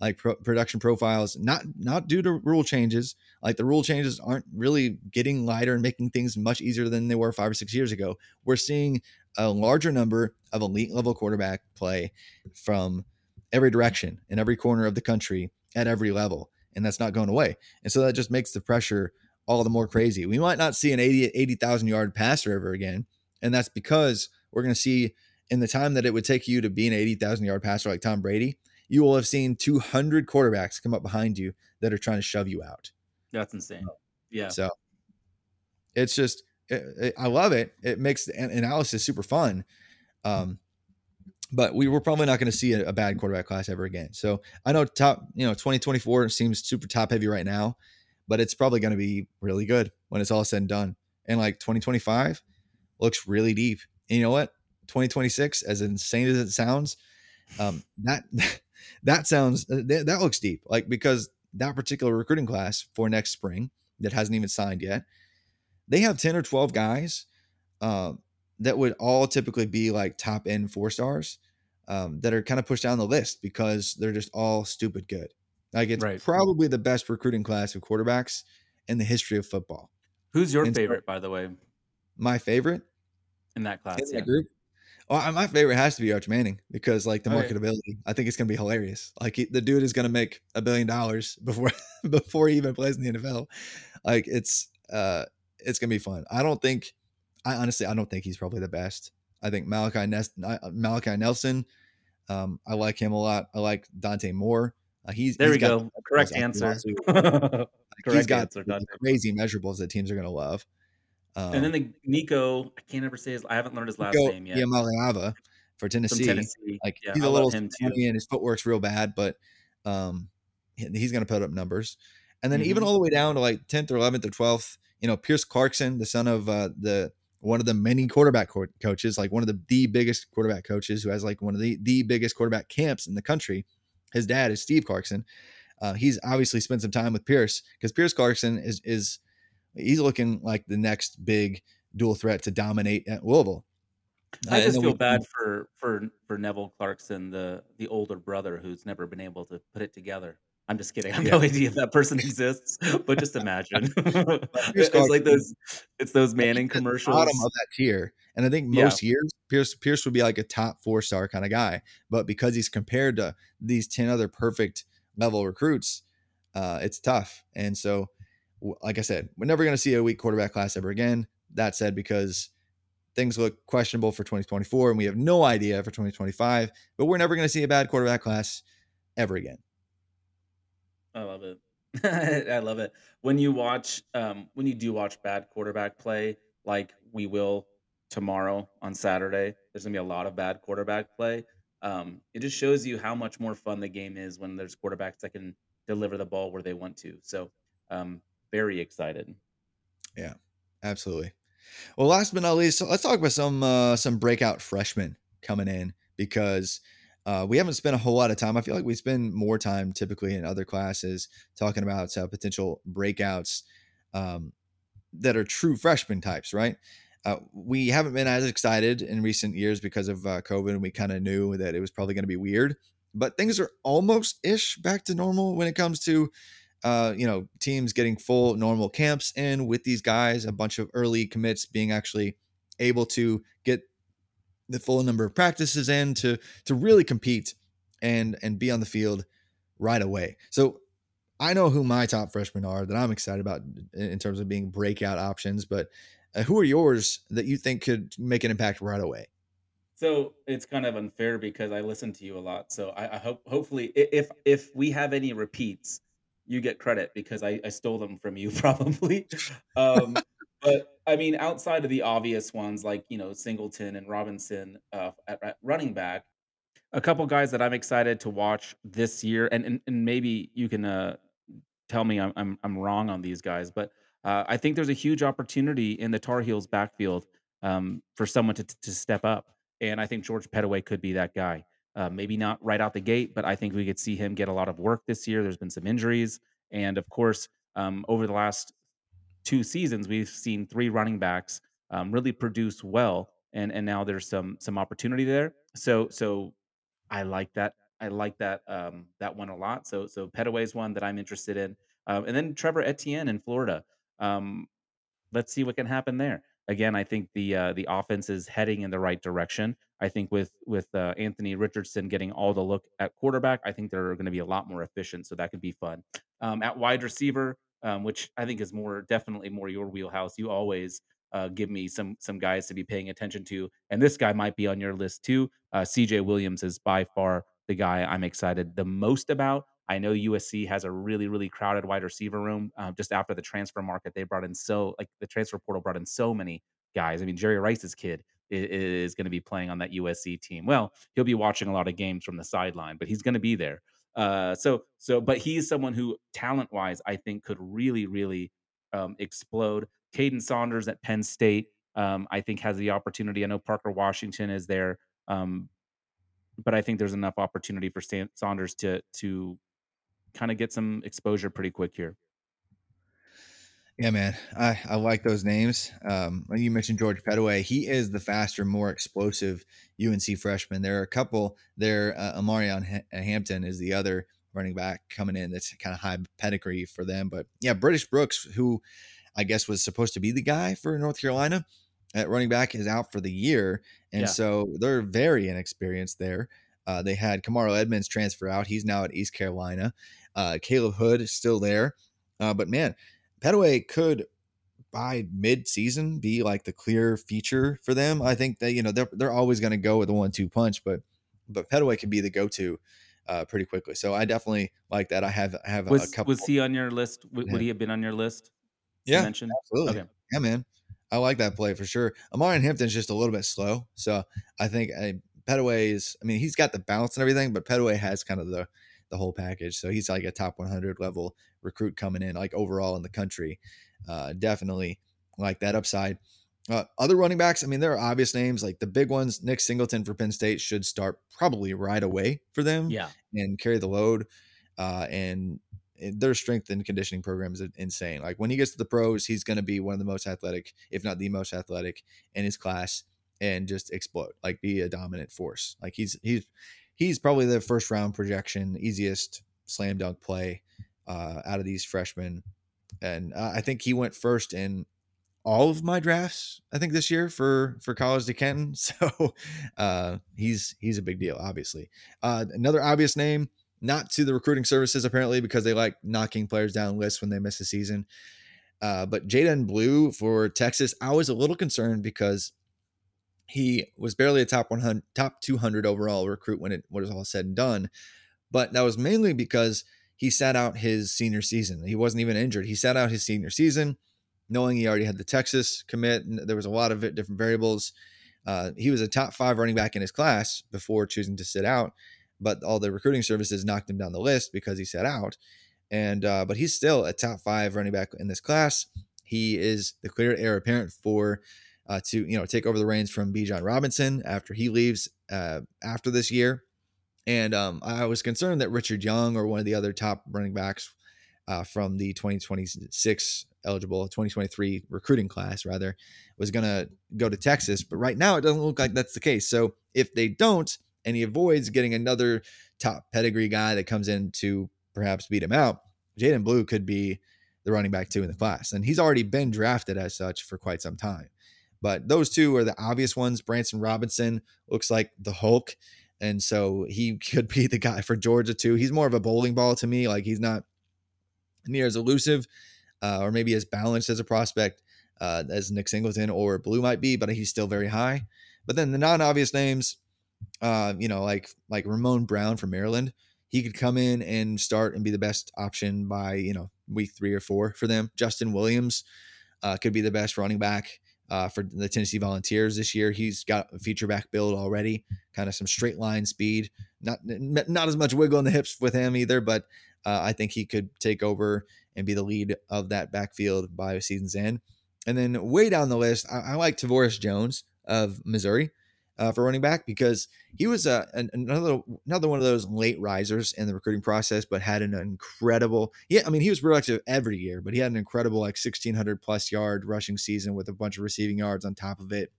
Like pro- production profiles not not due to rule changes. Like the rule changes aren't really getting lighter and making things much easier than they were five or six years ago. We're seeing a larger number of elite level quarterback play from every direction in every corner of the country at every level and that's not going away. And so that just makes the pressure all the more crazy. We might not see an 80 80,000 yard passer ever again and that's because we're going to see in the time that it would take you to be an 80,000 yard passer like Tom Brady, you will have seen 200 quarterbacks come up behind you that are trying to shove you out. That's insane. Yeah. So it's just, it, it- I love it. It makes the analysis super fun. Um, but we were probably not going to see a, a, bad quarterback class ever again. So I know top, you know, 2024 seems super top heavy right now, but it's probably going to be really good when it's all said and done. And like 2025 looks really deep. And you know what? 2026, as insane as it sounds, um, that that sounds that, that looks deep. Like because that particular recruiting class for next spring that hasn't even signed yet, they have 10 or 12 guys uh, that would all typically be like top end four stars um, that are kind of pushed down the list because they're just all stupid good. Like it's right. probably the best recruiting class of quarterbacks in the history of football. Who's your and favorite, so, by the way? My favorite in that class, in yeah. group. Well, my favorite has to be Arch Manning because, like, the oh, marketability. Yeah. I think it's going to be hilarious. Like, he, the dude is going to make a billion dollars before before he even plays in the NFL. Like, it's uh, it's going to be fun. I don't think, I honestly, I don't think he's probably the best. I think Malachi Nest, uh, Malachi Nelson. Um, I like him a lot. I like Dante Moore. Uh, he's there. He's we go. Correct answer. Correct he's got answer, crazy measurables that teams are going to love. Um, and then the Nico, I can't ever say his. I haven't learned his last Nico name yet. Iamaleava for Tennessee. Tennessee. Like yeah, he's a little and his footwork's real bad, but um, he's going to put up numbers. And then mm-hmm. even all the way down to like tenth or eleventh or twelfth, you know, Pierce Clarkson, the son of uh, the one of the many quarterback co- coaches, like one of the the biggest quarterback coaches who has like one of the the biggest quarterback camps in the country. His dad is Steve Clarkson. Uh, he's obviously spent some time with Pierce because Pierce Clarkson is is he's looking like the next big dual threat to dominate at Louisville. I just feel we, bad for for for Neville Clarkson, the the older brother who's never been able to put it together. I'm just kidding. I have yeah. no idea if that person exists, but just imagine. it's like those it's those Manning commercials. Bottom of that tier. And I think most yeah. years Pierce Pierce would be like a top four star kind of guy. But because he's compared to these 10 other perfect level recruits, uh, it's tough. And so like I said, we're never going to see a weak quarterback class ever again. That said, because things look questionable for 2024 and we have no idea for 2025, but we're never going to see a bad quarterback class ever again. I love it. I love it. When you watch, um, when you do watch bad quarterback play, like we will tomorrow on Saturday, there's gonna be a lot of bad quarterback play. Um, it just shows you how much more fun the game is when there's quarterbacks that can deliver the ball where they want to. So, um, very excited. Yeah, absolutely. Well, last but not least, let's talk about some uh, some breakout freshmen coming in because uh, we haven't spent a whole lot of time. I feel like we spend more time typically in other classes talking about uh, potential breakouts um, that are true freshman types, right? Uh, we haven't been as excited in recent years because of uh, COVID, and we kind of knew that it was probably going to be weird. But things are almost ish back to normal when it comes to uh, you know, teams getting full normal camps in with these guys, a bunch of early commits being actually able to get the full number of practices in to to really compete and and be on the field right away. So I know who my top freshmen are that I'm excited about in terms of being breakout options, but uh, who are yours that you think could make an impact right away? So it's kind of unfair because I listen to you a lot. So I, I hope hopefully if if we have any repeats, you get credit because I, I stole them from you probably. Um, but I mean, outside of the obvious ones like you know Singleton and Robinson uh, at, at, running back, a couple guys that I'm excited to watch this year, and and, and maybe you can uh, tell me I'm, I'm, I'm wrong on these guys, but uh, I think there's a huge opportunity in the Tar Heels backfield um, for someone to to step up, and I think George Pettaway could be that guy. Uh, maybe not right out the gate, but I think we could see him get a lot of work this year. There's been some injuries, and of course, um, over the last two seasons, we've seen three running backs um, really produce well, and and now there's some some opportunity there. So so I like that. I like that um, that one a lot. So so Pettaway is one that I'm interested in, uh, and then Trevor Etienne in Florida. Um, let's see what can happen there again, I think the uh, the offense is heading in the right direction. I think with with uh, Anthony Richardson getting all the look at quarterback, I think they're going to be a lot more efficient. So that could be fun. Um, at wide receiver, um, which I think is more definitely more your wheelhouse. You always uh, give me some some guys to be paying attention to, and this guy might be on your list too. Uh, C.J. Williams is by far the guy I'm excited the most about. I know USC has a really, really crowded wide receiver room. Uh, just after the transfer market, they brought in so like the transfer portal brought in so many guys. I mean, Jerry Rice's kid is, going to be playing on that USC team. Well, he'll be watching a lot of games from the sideline, but he's going to be there. Uh, so so, but he's someone who talent wise, I think could really really um, explode. Kaden Saunders at Penn State, um, I think has the opportunity. I know Parker Washington is there, um, but I think there's enough opportunity for Saunders to to kind of get some exposure pretty quick here. Yeah, man, I, I like those names. Um, you mentioned George Pettaway. He is the faster, more explosive UNC freshman. There are a couple there. Uh, Omarion Hampton is the other running back coming in that's kind of high pedigree for them. But yeah, British Brooks, who I guess was supposed to be the guy for North Carolina at running back, is out for the year. And yeah. so they're very inexperienced there. Uh, they had Kamaro Edmonds transfer out. He's now at East Carolina. Uh, Caleb Hood is still there. Uh, but man, Pettaway could by mid-season be like the clear feature for them. I think that you know they're they're always going to go with the one-two punch, but but Pettaway could be the go-to uh, pretty quickly. So I definitely like that. I have I have was, a couple. Was he on your list? Would, yeah. would he have been on your list? Yeah, mentioned? absolutely. Okay. Yeah, man, I like that play for sure. Omarion Hampton's just a little bit slow, so I think I, Pettaway is. I mean, he's got the balance and everything, but Pettaway has kind of the the whole package. So he's like a top 100 level recruit coming in, like overall in the country. Uh, definitely like that upside. Uh, other running backs, I mean, there are obvious names like the big ones. Nick Singleton for Penn State should start probably right away for them. Yeah, and carry the load. Uh, and their strength and conditioning program is insane. Like when he gets to the pros, he's going to be one of the most athletic, if not the most athletic, in his class, and just explode. Like be a dominant force. Like he's he's he's probably the first round projection, easiest slam dunk play uh, out of these freshmen. And uh, I think he went first in all of my drafts. I think this year for for College to Kenton. So uh, he's he's a big deal, obviously. Uh, another obvious name, not to the recruiting services apparently because they like knocking players down lists when they miss a season. Uh, but Jaydon Blue for Texas, I was a little concerned because he was barely a top 100, top 200 overall recruit when it was all said and done. But that was mainly because he sat out his senior season. He wasn't even injured. He sat out his senior season, knowing he already had the Texas commit. And there was a lot of different variables. Uh, he was a top five running back in his class before choosing to sit out, but all the recruiting services knocked him down the list because he sat out. And uh, but he's still a top five running back in this class. He is the clear heir apparent for uh, to you know take over the reins from Bijan Robinson after he leaves uh, after this year. And um, I was concerned that Richard Young or one of the other top running backs uh, from the 2026 eligible 2023 recruiting class rather was going to go to Texas. But right now it doesn't look like that's the case. So if they don't, and he avoids getting another top pedigree guy that comes in to perhaps beat him out, Jaydon Blue could be the running back two in the class. And he's already been drafted as such for quite some time. But those two are the obvious ones. Branson Robinson looks like the Hulk. And so he could be the guy for Georgia too. He's more of a bowling ball to me. Like he's not near as elusive uh, or maybe as balanced as a prospect uh, as Nick Singleton or Blue might be, but he's still very high. But then the non-obvious names, uh, you know, like like Ramon Brown from Maryland, he could come in and start and be the best option by you know week three or four for them. Justin Williams uh, could be the best running back uh, for the Tennessee Volunteers this year. He's got a feature back build already, kind of some straight line speed. Not not as much wiggle in the hips with him either, but uh, I think he could take over and be the lead of that backfield by season's end. And then way down the list, I, I like Tavorus Jones of Missouri uh, for running back because he was a, another another one of those late risers in the recruiting process, but had an incredible. Yeah, I mean he was productive every year, but he had an incredible like sixteen hundred plus yard rushing season with a bunch of receiving yards on top of it.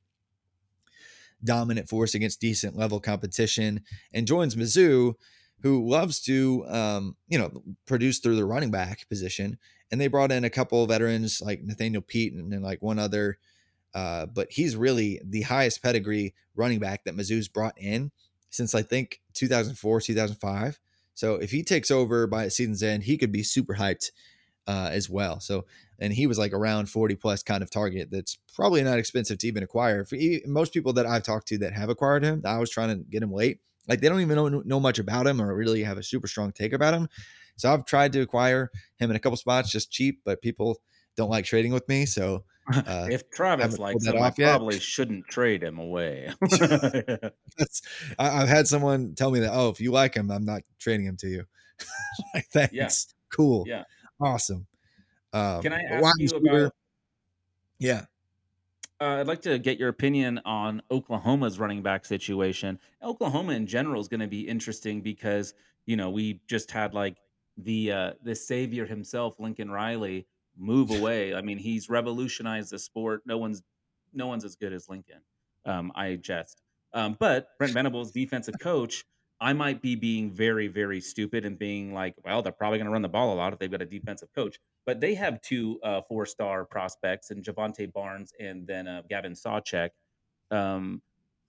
Dominant force against decent level competition, and joins Mizzou, who loves to um, you know produce through the running back position. And they brought in a couple of veterans like Nathaniel Peat and, and like one other uh, but he's really the highest pedigree running back that Mizzou's brought in since I think 2004, 2005. So if he takes over by season's end, he could be super hyped uh, as well. So, and he was like around 40 plus kind of target. That's probably not expensive to even acquire. For most people that I've talked to that have acquired him, I was trying to get him late. Like they don't even know, know much about him or really have a super strong take about him. So I've tried to acquire him in a couple spots just cheap, but people don't like trading with me. So uh, if Travis likes that him, I yet. probably shouldn't trade him away. I, I've had someone tell me that. Oh, if you like him, I'm not trading him to you. like, thanks. Cool. yeah. Awesome. Um, Can I ask you about? Yeah. Uh, I'd like to get your opinion on Oklahoma's running back situation. Oklahoma in general is going to be interesting because you know we just had like the uh, the savior himself, Lincoln Riley, move away. I mean, he's revolutionized the sport. No one's no one's as good as Lincoln. Um, I jest, um, but Brent Venables, defensive coach. I might be being very, very stupid and being like, well, they're probably going to run the ball a lot if they've got a defensive coach. But they have two uh, four-star prospects, and Jovantae Barnes and then uh, Gavin Sawchuk. Um,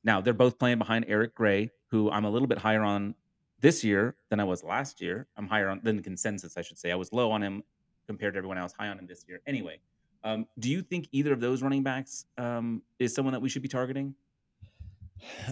now they're both playing behind Eric Gray, who I'm a little bit higher on this year than I was last year. I'm higher on than the consensus, I should say. I was low on him compared to everyone else, high on him this year. Anyway, um, do you think either of those running backs um, is someone that we should be targeting?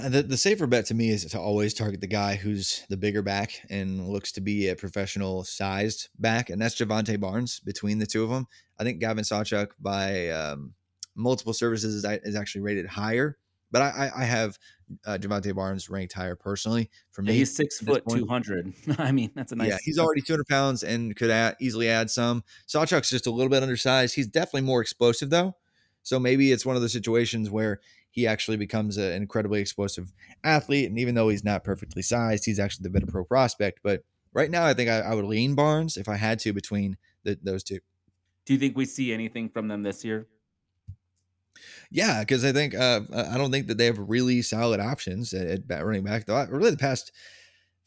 Uh, The, the safer bet to me is to always target the guy who's the bigger back and looks to be a professional sized back, and that's Jovantae Barnes. Between the two of them, I think Gavin Sawchuk by um, multiple services is, is actually rated higher, but I, I, I have uh, Jovantae Barnes ranked higher personally for Yeah, me. he's six foot two hundred. I mean, that's a nice. Yeah, he's already 200 pounds and could add, easily add some. Sawchuk's just a little bit undersized. He's definitely more explosive though. So maybe it's one of those situations where he actually becomes a- an incredibly explosive athlete. And even though he's not perfectly sized, he's actually the better pro prospect. But right now, I think I, I would lean Barnes if I had to between the, those two. Do you think we see anything from them this year? Yeah, because I think uh, I don't think that they have really solid options at, at running back. Though really, the past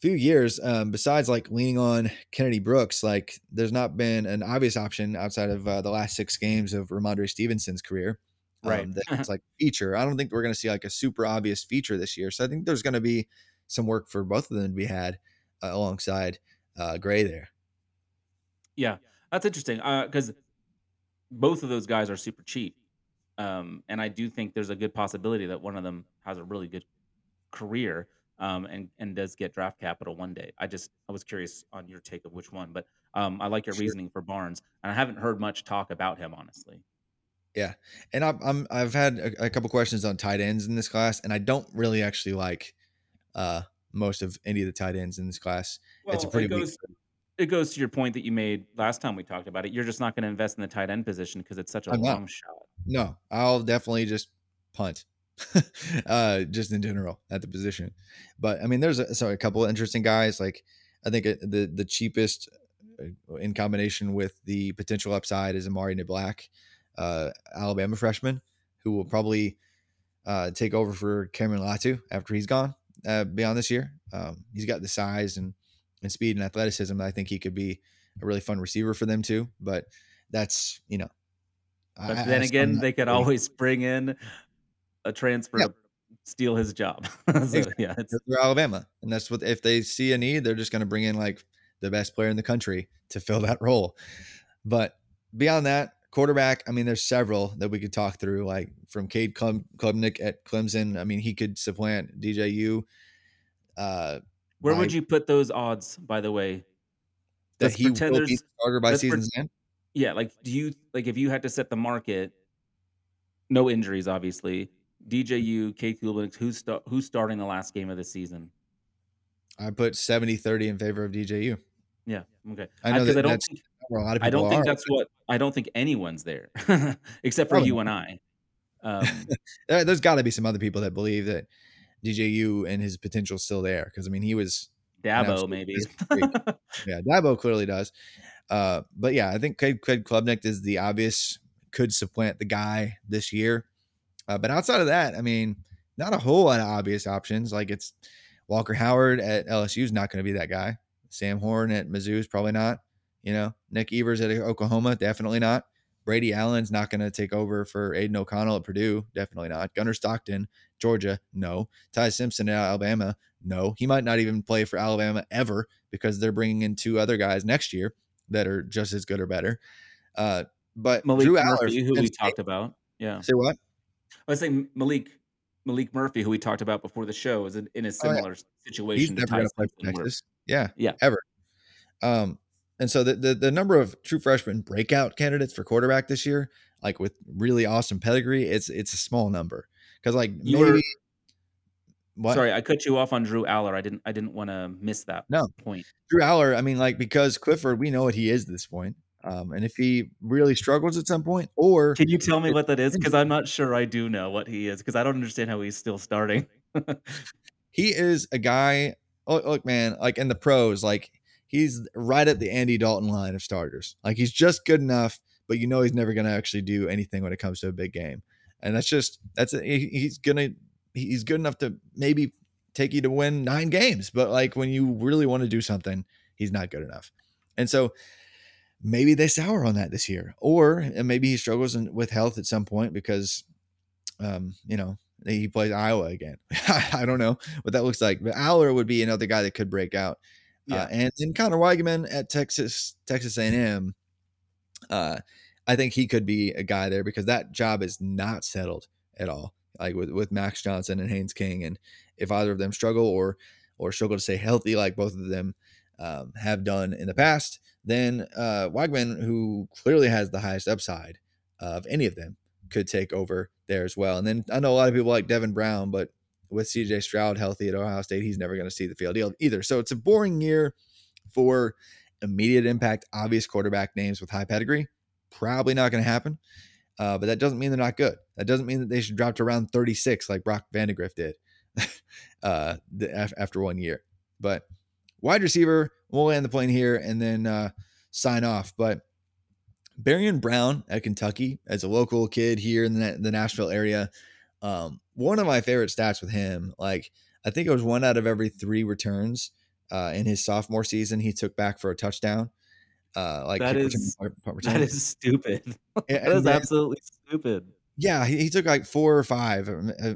few years, um, besides like leaning on Kennedy Brooks, like there's not been an obvious option outside of uh, the last six games of Rhamondre Stevenson's career. Right. Um, that's like feature. I don't think we're going to see like a super obvious feature this year. So I think there's going to be some work for both of them to be had uh, alongside uh, Gray there. Yeah, that's interesting because both of those guys are super cheap, um, and I do think there's a good possibility that one of them has a really good career um, and and does get draft capital one day. I just I was curious on your take of which one, but um, I like your Sure. reasoning for Barnes, and I haven't heard much talk about him honestly. Yeah, and I'm, I'm I've had a, a couple questions on tight ends in this class, and I don't really actually like uh, most of any of the tight ends in this class. it's a pretty it weak goes it goes to your point that you made last time we talked about it. You're just not going to invest in the tight end position because it's such a I'm not. long shot. No, I'll definitely just punt, uh, just in general at the position. But I mean, there's a, so a couple of interesting guys. Like I think the the cheapest uh, in combination with the potential upside is Amari Niblack, uh, Alabama freshman, who will probably uh, take over for Cameron Latu after he's gone uh, beyond this year. Um, he's got the size and and speed and athleticism. I think he could be a really fun receiver for them too. But that's you know. But I- then I- again, they could always bring in a transfer Yeah. to steal his job. so, Exactly. yeah, it's, they're Alabama, and that's what if they see a need, they're just going to bring in like the best player in the country to fill that role. But beyond that, quarterback, I mean, there's several that we could talk through, like from Cade Klub- Klubnik at Clemson. I mean, he could supplant DJU. Uh, where would you put those odds? By the way, that Let's he will be starter by let's pre- season's end. Yeah. Like, do you like if you had to set the market? No injuries, obviously. DJU, K. Kublik, who's sta- who's starting the last game of the season? I put 70 30 in favor of DJU. Yeah, okay. I know that I don't think a lot of people I don't think are. that's what I don't think anyone's there except for Probably you and I. Um, There- there's got to be some other people that believe that DJU and his potential is still there. Because I mean, he was Dabo, maybe. Yeah, Dabo clearly does. Uh, but yeah, I think Cade, Cade Klubnik is the obvious could supplant the guy this year. Uh, but outside of that, I mean, not a whole lot of obvious options. Like it's Walker Howard at LSU is not going to be that guy. Sam Horn at Mizzou is probably not. You know, Nick Evers at Oklahoma, definitely not. Brady Allen's not going to take over for Aidan O'Connell at Purdue, definitely not. Gunnar Stockton, Georgia, no. Ty Simpson at Alabama, no. He might not even play for Alabama ever because they're bringing in two other guys next year that are just as good or better. Uh, but Malik Drew Allar, Murphy, who we State- talked about. Yeah. Say what? I was saying Malik Malik Murphy, who we talked about before the show, is in, in a Oh, yeah. similar He's situation. to never going to play for Texas. Yeah, Yeah. ever. Um, and so the, the the number of true freshman breakout candidates for quarterback this year, like with really awesome pedigree, it's it's a small number because like You maybe what Sorry, I cut you off on Drew Allar. I didn't. I didn't want to miss that No. point. Drew Allar. I mean, like because Clifford, we know what he is at this point. Um, and if he really struggles at some point, or Can you tell me what that is? Because I'm not sure I do know what he is. Because I don't understand how he's still starting. he is a guy. Look, look, man, like in the pros, like he's right at the Andy Dalton line of starters. Like he's just good enough, but you know he's never going to actually do anything when it comes to a big game. And that's just that's a, he's gonna he's good enough to maybe take you to win nine games, but like when you really want to do something, he's not good enough. And so maybe they sour on that this year, or maybe he struggles in, with health at some point because, um, you know, he plays Iowa again. I don't know what that looks like, but Allar would be another guy that could break out. Yeah. Uh, and then Conner Weigman at Texas Texas A&M, uh, I think he could be a guy there because that job is not settled at all. Like with, with Max Johnson and Haynes King, and if either of them struggle or or struggle to stay healthy, like both of them um, have done in the past, then uh, Weigman, who clearly has the highest upside of any of them, could take over there as well. And then I know a lot of people like Devin Brown, but with CJ Stroud healthy at Ohio State, he's never going to see the field either. So it's a boring year for immediate impact, obvious quarterback names with high pedigree. Probably not going to happen. Uh, but that doesn't mean they're not good. That doesn't mean that they should drop to around 36 like Brock Vandagriff did uh, after one year. But wide receiver, we'll land the plane here and then uh, sign off. But Barion Brown at Kentucky, as a local kid here in the, the Nashville area, um, one of my favorite stats with him, like I think it was one out of every three returns uh, in his sophomore season, he took back for a touchdown. Uh, like That is- return, punt that is stupid. That is then- absolutely stupid. yeah, he, he took like four or five, or m- uh,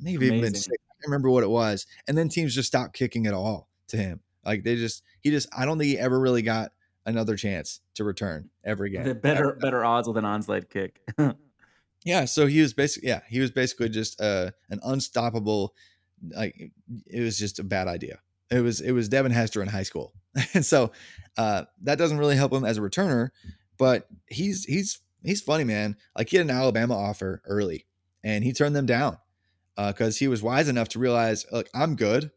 maybe even six. I can't remember what it was. And then teams just stopped kicking at all to him. Like they just, he just, I don't think he ever really got another chance to return ever again. Better better odds with an onside kick. Yeah, so he was basically, yeah, he was basically just uh, an unstoppable. Like it was just a bad idea. It was it was Devin Hester in high school, and so uh, that doesn't really help him as a returner. But he's he's he's funny, man. Like he had an Alabama offer early, and he turned them down because he was wise enough to realize, look, I'm good,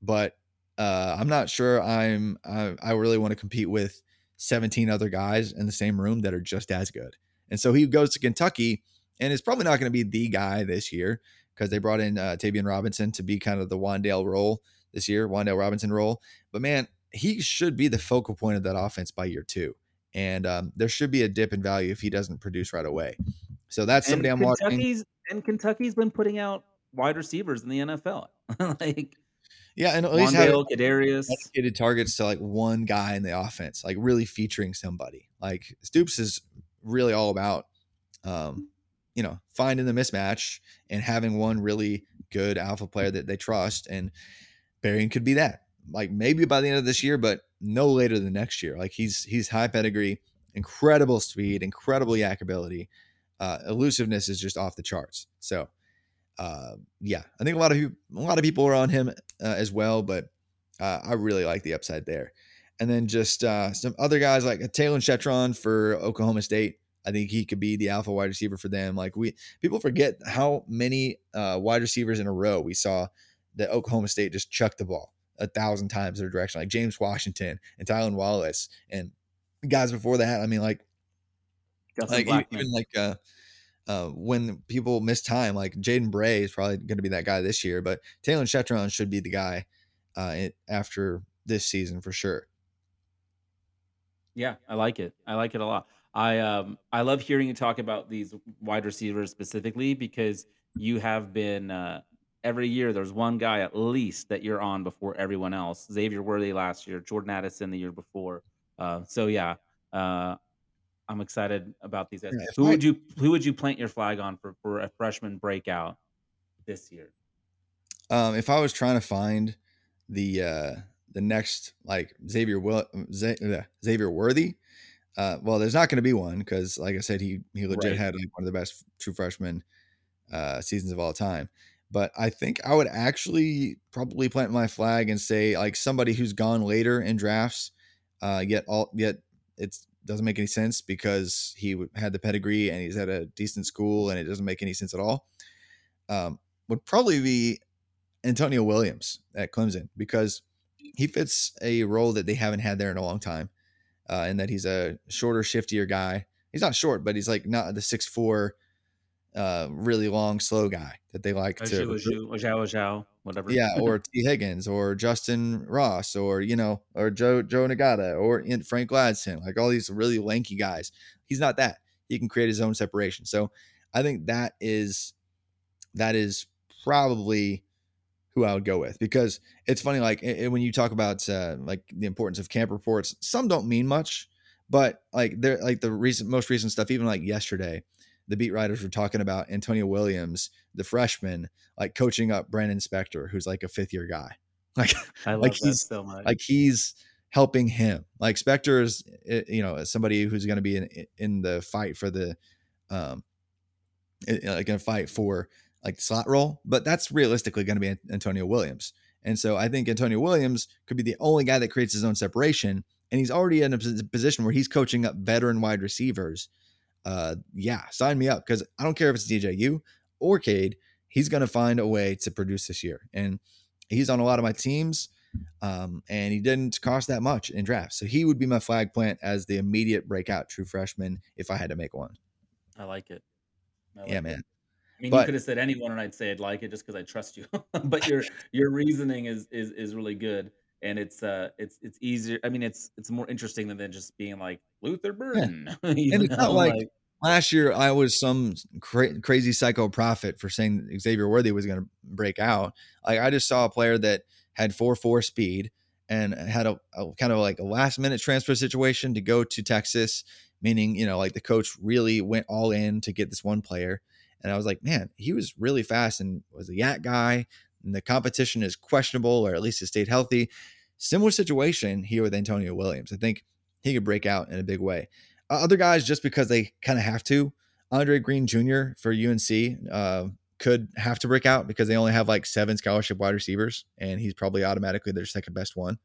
but uh, I'm not sure I'm I, I really want to compete with 17 other guys in the same room that are just as good. And so he goes to Kentucky, and is probably not going to be the guy this year because they brought in uh, Tayvion Robinson to be kind of the Wan'Dale role this year, Wan'Dale Robinson role. But man, he should be the focal point of that offense by year two. And um, there should be a dip in value if he doesn't produce right away. So that's and somebody I'm watching. And Kentucky's been putting out wide receivers in the NFL. like Yeah, and at least have Wan'Dale, Kadarius. dedicated targets to like one guy in the offense, like really featuring somebody. Like Stoops is really all about, um, you know, finding the mismatch and having one really good alpha player that they trust. And Barion could be that. Like maybe by the end of this year, but no later than next year. Like he's he's high pedigree, incredible speed, incredible YAC ability. Uh, elusiveness is just off the charts. So, uh, yeah, I think a lot of a lot of people are on him uh, as well, but uh, I really like the upside there. And then just uh, some other guys like Taylor Shettron for Oklahoma State. I think he could be the alpha wide receiver for them. Like we people forget how many uh, wide receivers in a row we saw that Oklahoma State just chucked the ball a thousand times their direction, like James Washington and Tylan Wallace and guys before that. I mean, like Justin like even like uh, uh, when people miss time, like Jaden Bray is probably going to be that guy this year, but Taylor Shettron should be the guy uh, it, after this season for sure. Yeah, I like it. I like it a lot. I um I love hearing you talk about these wide receivers specifically because you have been uh, every year there's one guy at least that you're on before everyone else. Xavier Worthy last year, Jordan Addison the year before. Uh, so yeah, uh, I'm excited about these guys. Yeah, who I- would you who would you plant your flag on for for a freshman breakout this year? Um, if I was trying to find the uh, the next like Xavier Will Z- uh, Xavier Worthy, uh, well, there's not going to be one because, like I said, he he legit Right. had like one of the best true freshman uh, seasons of all time. But I think I would actually probably plant my flag and say like somebody who's gone later in drafts Uh, yet all yet it doesn't make any sense because he had the pedigree and he's at a decent school and it doesn't make any sense at all. Um, would probably be Antonio Williams at Clemson because he fits a role that they haven't had there in a long time, uh, and that he's a shorter, shiftier guy. He's not short, but he's like not the six four, uh, really long, slow guy that they like to. Zhou, recruit. Zhao, Zhao, whatever. Yeah, or T. Higgins, or Justyn Ross, or you know, or Joe Joe Ngata, or Frank Ladson, like all these really lanky guys. He's not that. He can create his own separation. So I think that is that is probably who I would go with because it's funny. Like i- i- when you talk about uh, like the importance of camp reports, some don't mean much, but like they're like the recent, most recent stuff. Even like yesterday, the beat writers were talking about Antonio Williams, the freshman, like coaching up Brannon Spector, who's like a fifth year guy. Like I love like that he's- so much. like he's helping him. Like Spector is, eh, you know, somebody who's going to be in in the fight for the, um, like going to fight for like the slot role, but that's realistically going to be Antonio Williams. And so I think Antonio Williams could be the only guy that creates his own separation, and he's already in a position where he's coaching up veteran wide receivers. Uh, yeah, sign me up because I don't care if it's DJU or Cade, he's going to find a way to produce this year, and he's on a lot of my teams um, and he didn't cost that much in drafts. So he would be my flag plant as the immediate breakout true freshman if I had to make one. I like it. I like Yeah, it. man. I mean, you could have said anyone, and I'd say I'd like it just because I trust you. but your your reasoning is is is really good, and it's uh it's it's easier. I mean, it's it's more interesting than, than just being like Luther Burden. you And it's not know, like- Last year, I was some cra- crazy psycho prophet for saying Xavier Worthy was going to break out. Like I just saw a player that had four four speed and had a, a kind of like a last minute transfer situation to go to Texas, meaning you know like the coach really went all in to get this one player. And I was like, man, he was really fast and was a YAC guy. And the competition is questionable, or at least it stayed healthy. Similar situation here with Antonio Williams. I think he could break out in a big way. Uh, other guys, just because they kind of have to. Andre Green Jr. for UNC uh, could have to break out because they only have like seven scholarship wide receivers, and he's probably automatically their second best one.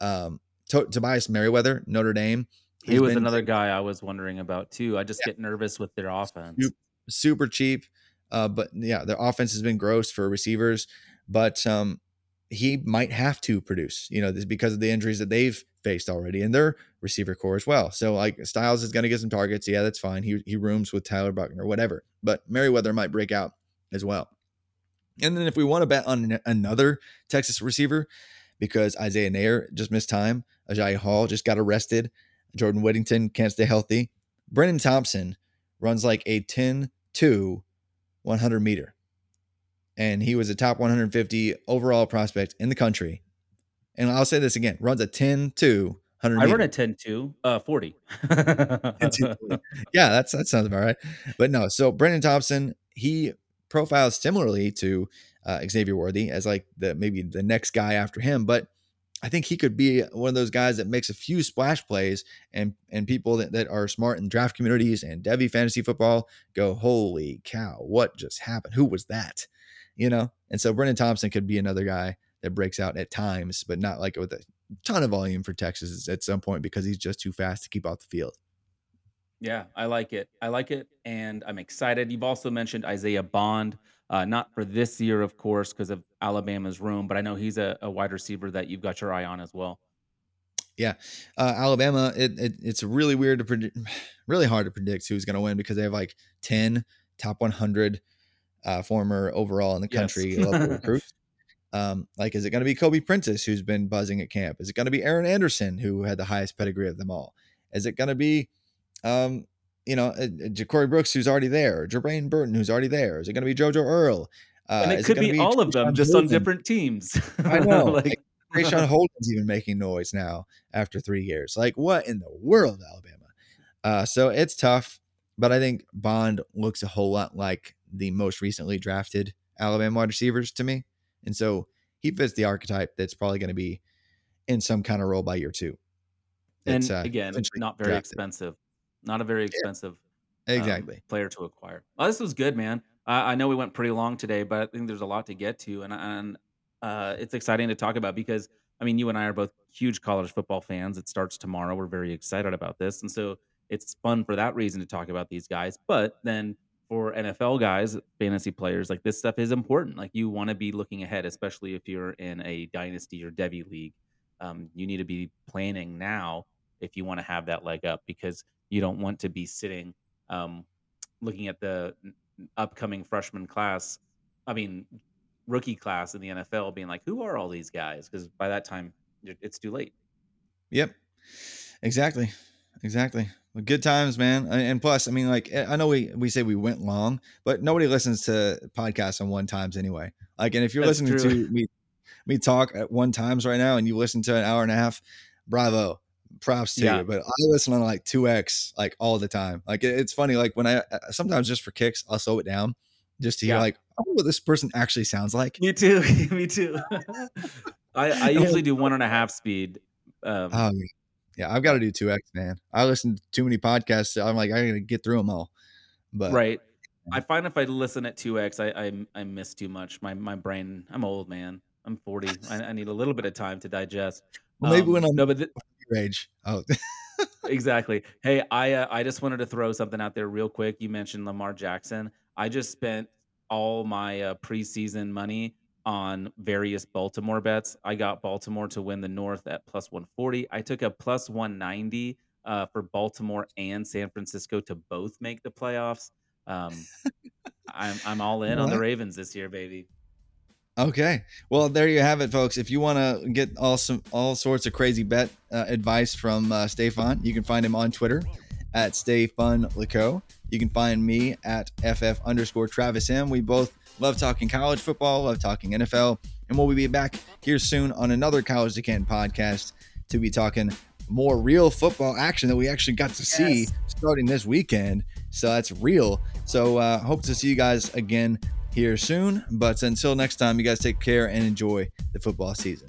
Um, to- Tobias Merriweather, Notre Dame. he was been another guy I was wondering about too. I just get nervous with their offense. Super cheap. Uh, but yeah, their offense has been gross for receivers, but um, he might have to produce, you know, this because of the injuries that they've faced already in their receiver core as well. So like Styles is going to get some targets. Yeah, that's fine. He, he rooms with Tyler Buchner, whatever, but Merriweather might break out as well. And then if we want to bet on another Texas receiver, because Isaiah Neyor just missed time, Agiye Hall just got arrested, Jordan Whittington can't stay healthy. Brenen Thompson runs like a 10 2 100 meter. And he was a top 150 overall prospect in the country. And I'll say this again runs a 10 2 100 I run a 10 2, uh, 40. yeah, that's that sounds about right. But no, so Brendan Thompson, he profiles similarly to uh, Xavier Worthy as like the maybe the next guy after him, but I think he could be one of those guys that makes a few splash plays and and people that, that are smart in draft communities and Devy fantasy football go, holy cow, what just happened? Who was that? You know? And so Brendan Thompson could be another guy that breaks out at times, but not like with a ton of volume for Texas at some point because he's just too fast to keep off the field. Yeah, I like it. I like it, and I'm excited. You've also mentioned Isaiah Bond, uh, not for this year, of course, because of Alabama's room, but I know he's a, a wide receiver that you've got your eye on as well. Yeah, uh, Alabama, it, it it's really weird to predict, really hard to predict who's going to win because they have like ten top 100 uh, former overall in the Yes. country level recruits. Um, like, is it going to be Kobe Prentice who's been buzzing at camp? Is it going to be Aaron Anderson who had the highest pedigree of them all? Is it going to be, um, you know, uh, uh, Ja'Corey Brooks who's already there, Jermaine Burton who's already there? Is it going to be JoJo Earle? Uh, and it could gonna be, all of them, just on different teams. I know. like, Traeshon Holden's even making noise now after three years. Like, what in the world, Alabama? Uh, so it's tough, but I think Bond looks a whole lot like the most recently drafted Alabama wide receivers to me. And so he fits the archetype that's probably going to be in some kind of role by year two. and It's, uh, again, essentially not very drafted. expensive. Not a very expensive um, Exactly. player to acquire. Well, this was good, man. I, I know we went pretty long today, but I think there's a lot to get to, and and uh, it's exciting to talk about because I mean, you and I are both huge college football fans. It starts tomorrow. We're very excited about this. And so it's fun for that reason to talk about these guys. But then for NFL guys, fantasy players, like this stuff is important. Like you want to be looking ahead, especially if you're in a dynasty or Devy league. Um, you need to be planning now if you want to have that leg up because you don't want to be sitting um, looking at the upcoming freshman class. I mean, rookie class in the NFL, being like, who are all these guys? Because by that time, it's too late. Yep. Exactly. Exactly. Good times, man. And plus, I mean, like I know we we say we went long, but nobody listens to podcasts on one times anyway. Like, and if you're That's listening true. to me me talk at one times right now, and you listen to an hour and a half, bravo, props to Yeah. you. But I listen on like two x like all the time. Like it- it's funny. Like when I uh, sometimes just for kicks, I'll slow it down just to hear Yeah. like wonder what this person actually sounds like. Me too. Me too. I, I usually do one and a half speed. Um, Oh yeah, yeah. I've got to do two x, man. I listen to too many podcasts. I'm like I gotta get through them all. But right. I find if I listen at two x, I, I I miss too much. My my brain. I'm old, man. I'm 40. I, I need a little bit of time to digest. well, maybe Um, when I'm no, but th- your age. Oh, exactly. Hey, I uh, I just wanted to throw something out there real quick. You mentioned Lamar Jackson. I just spent all my uh, preseason money on various Baltimore bets. I got Baltimore to win the North at plus 140. I took a plus 190 uh, for Baltimore and San Francisco to both make the playoffs. Um, I'm I'm all in on the Ravens this year, baby. Okay. Well, there you have it, folks. If you want to get all some all sorts of crazy bet uh, advice from uh, Stay Fun, you can find him on Twitter at Stay Fun Laco. You can find me at FF underscore Travis M. We both love talking college football, love talking NFL, and we'll be back here soon on another College to Canton podcast to be talking more real football action that we actually got to see starting this weekend. So that's real. So uh, hope to see you guys again here soon. But until next time, you guys take care and enjoy the football season.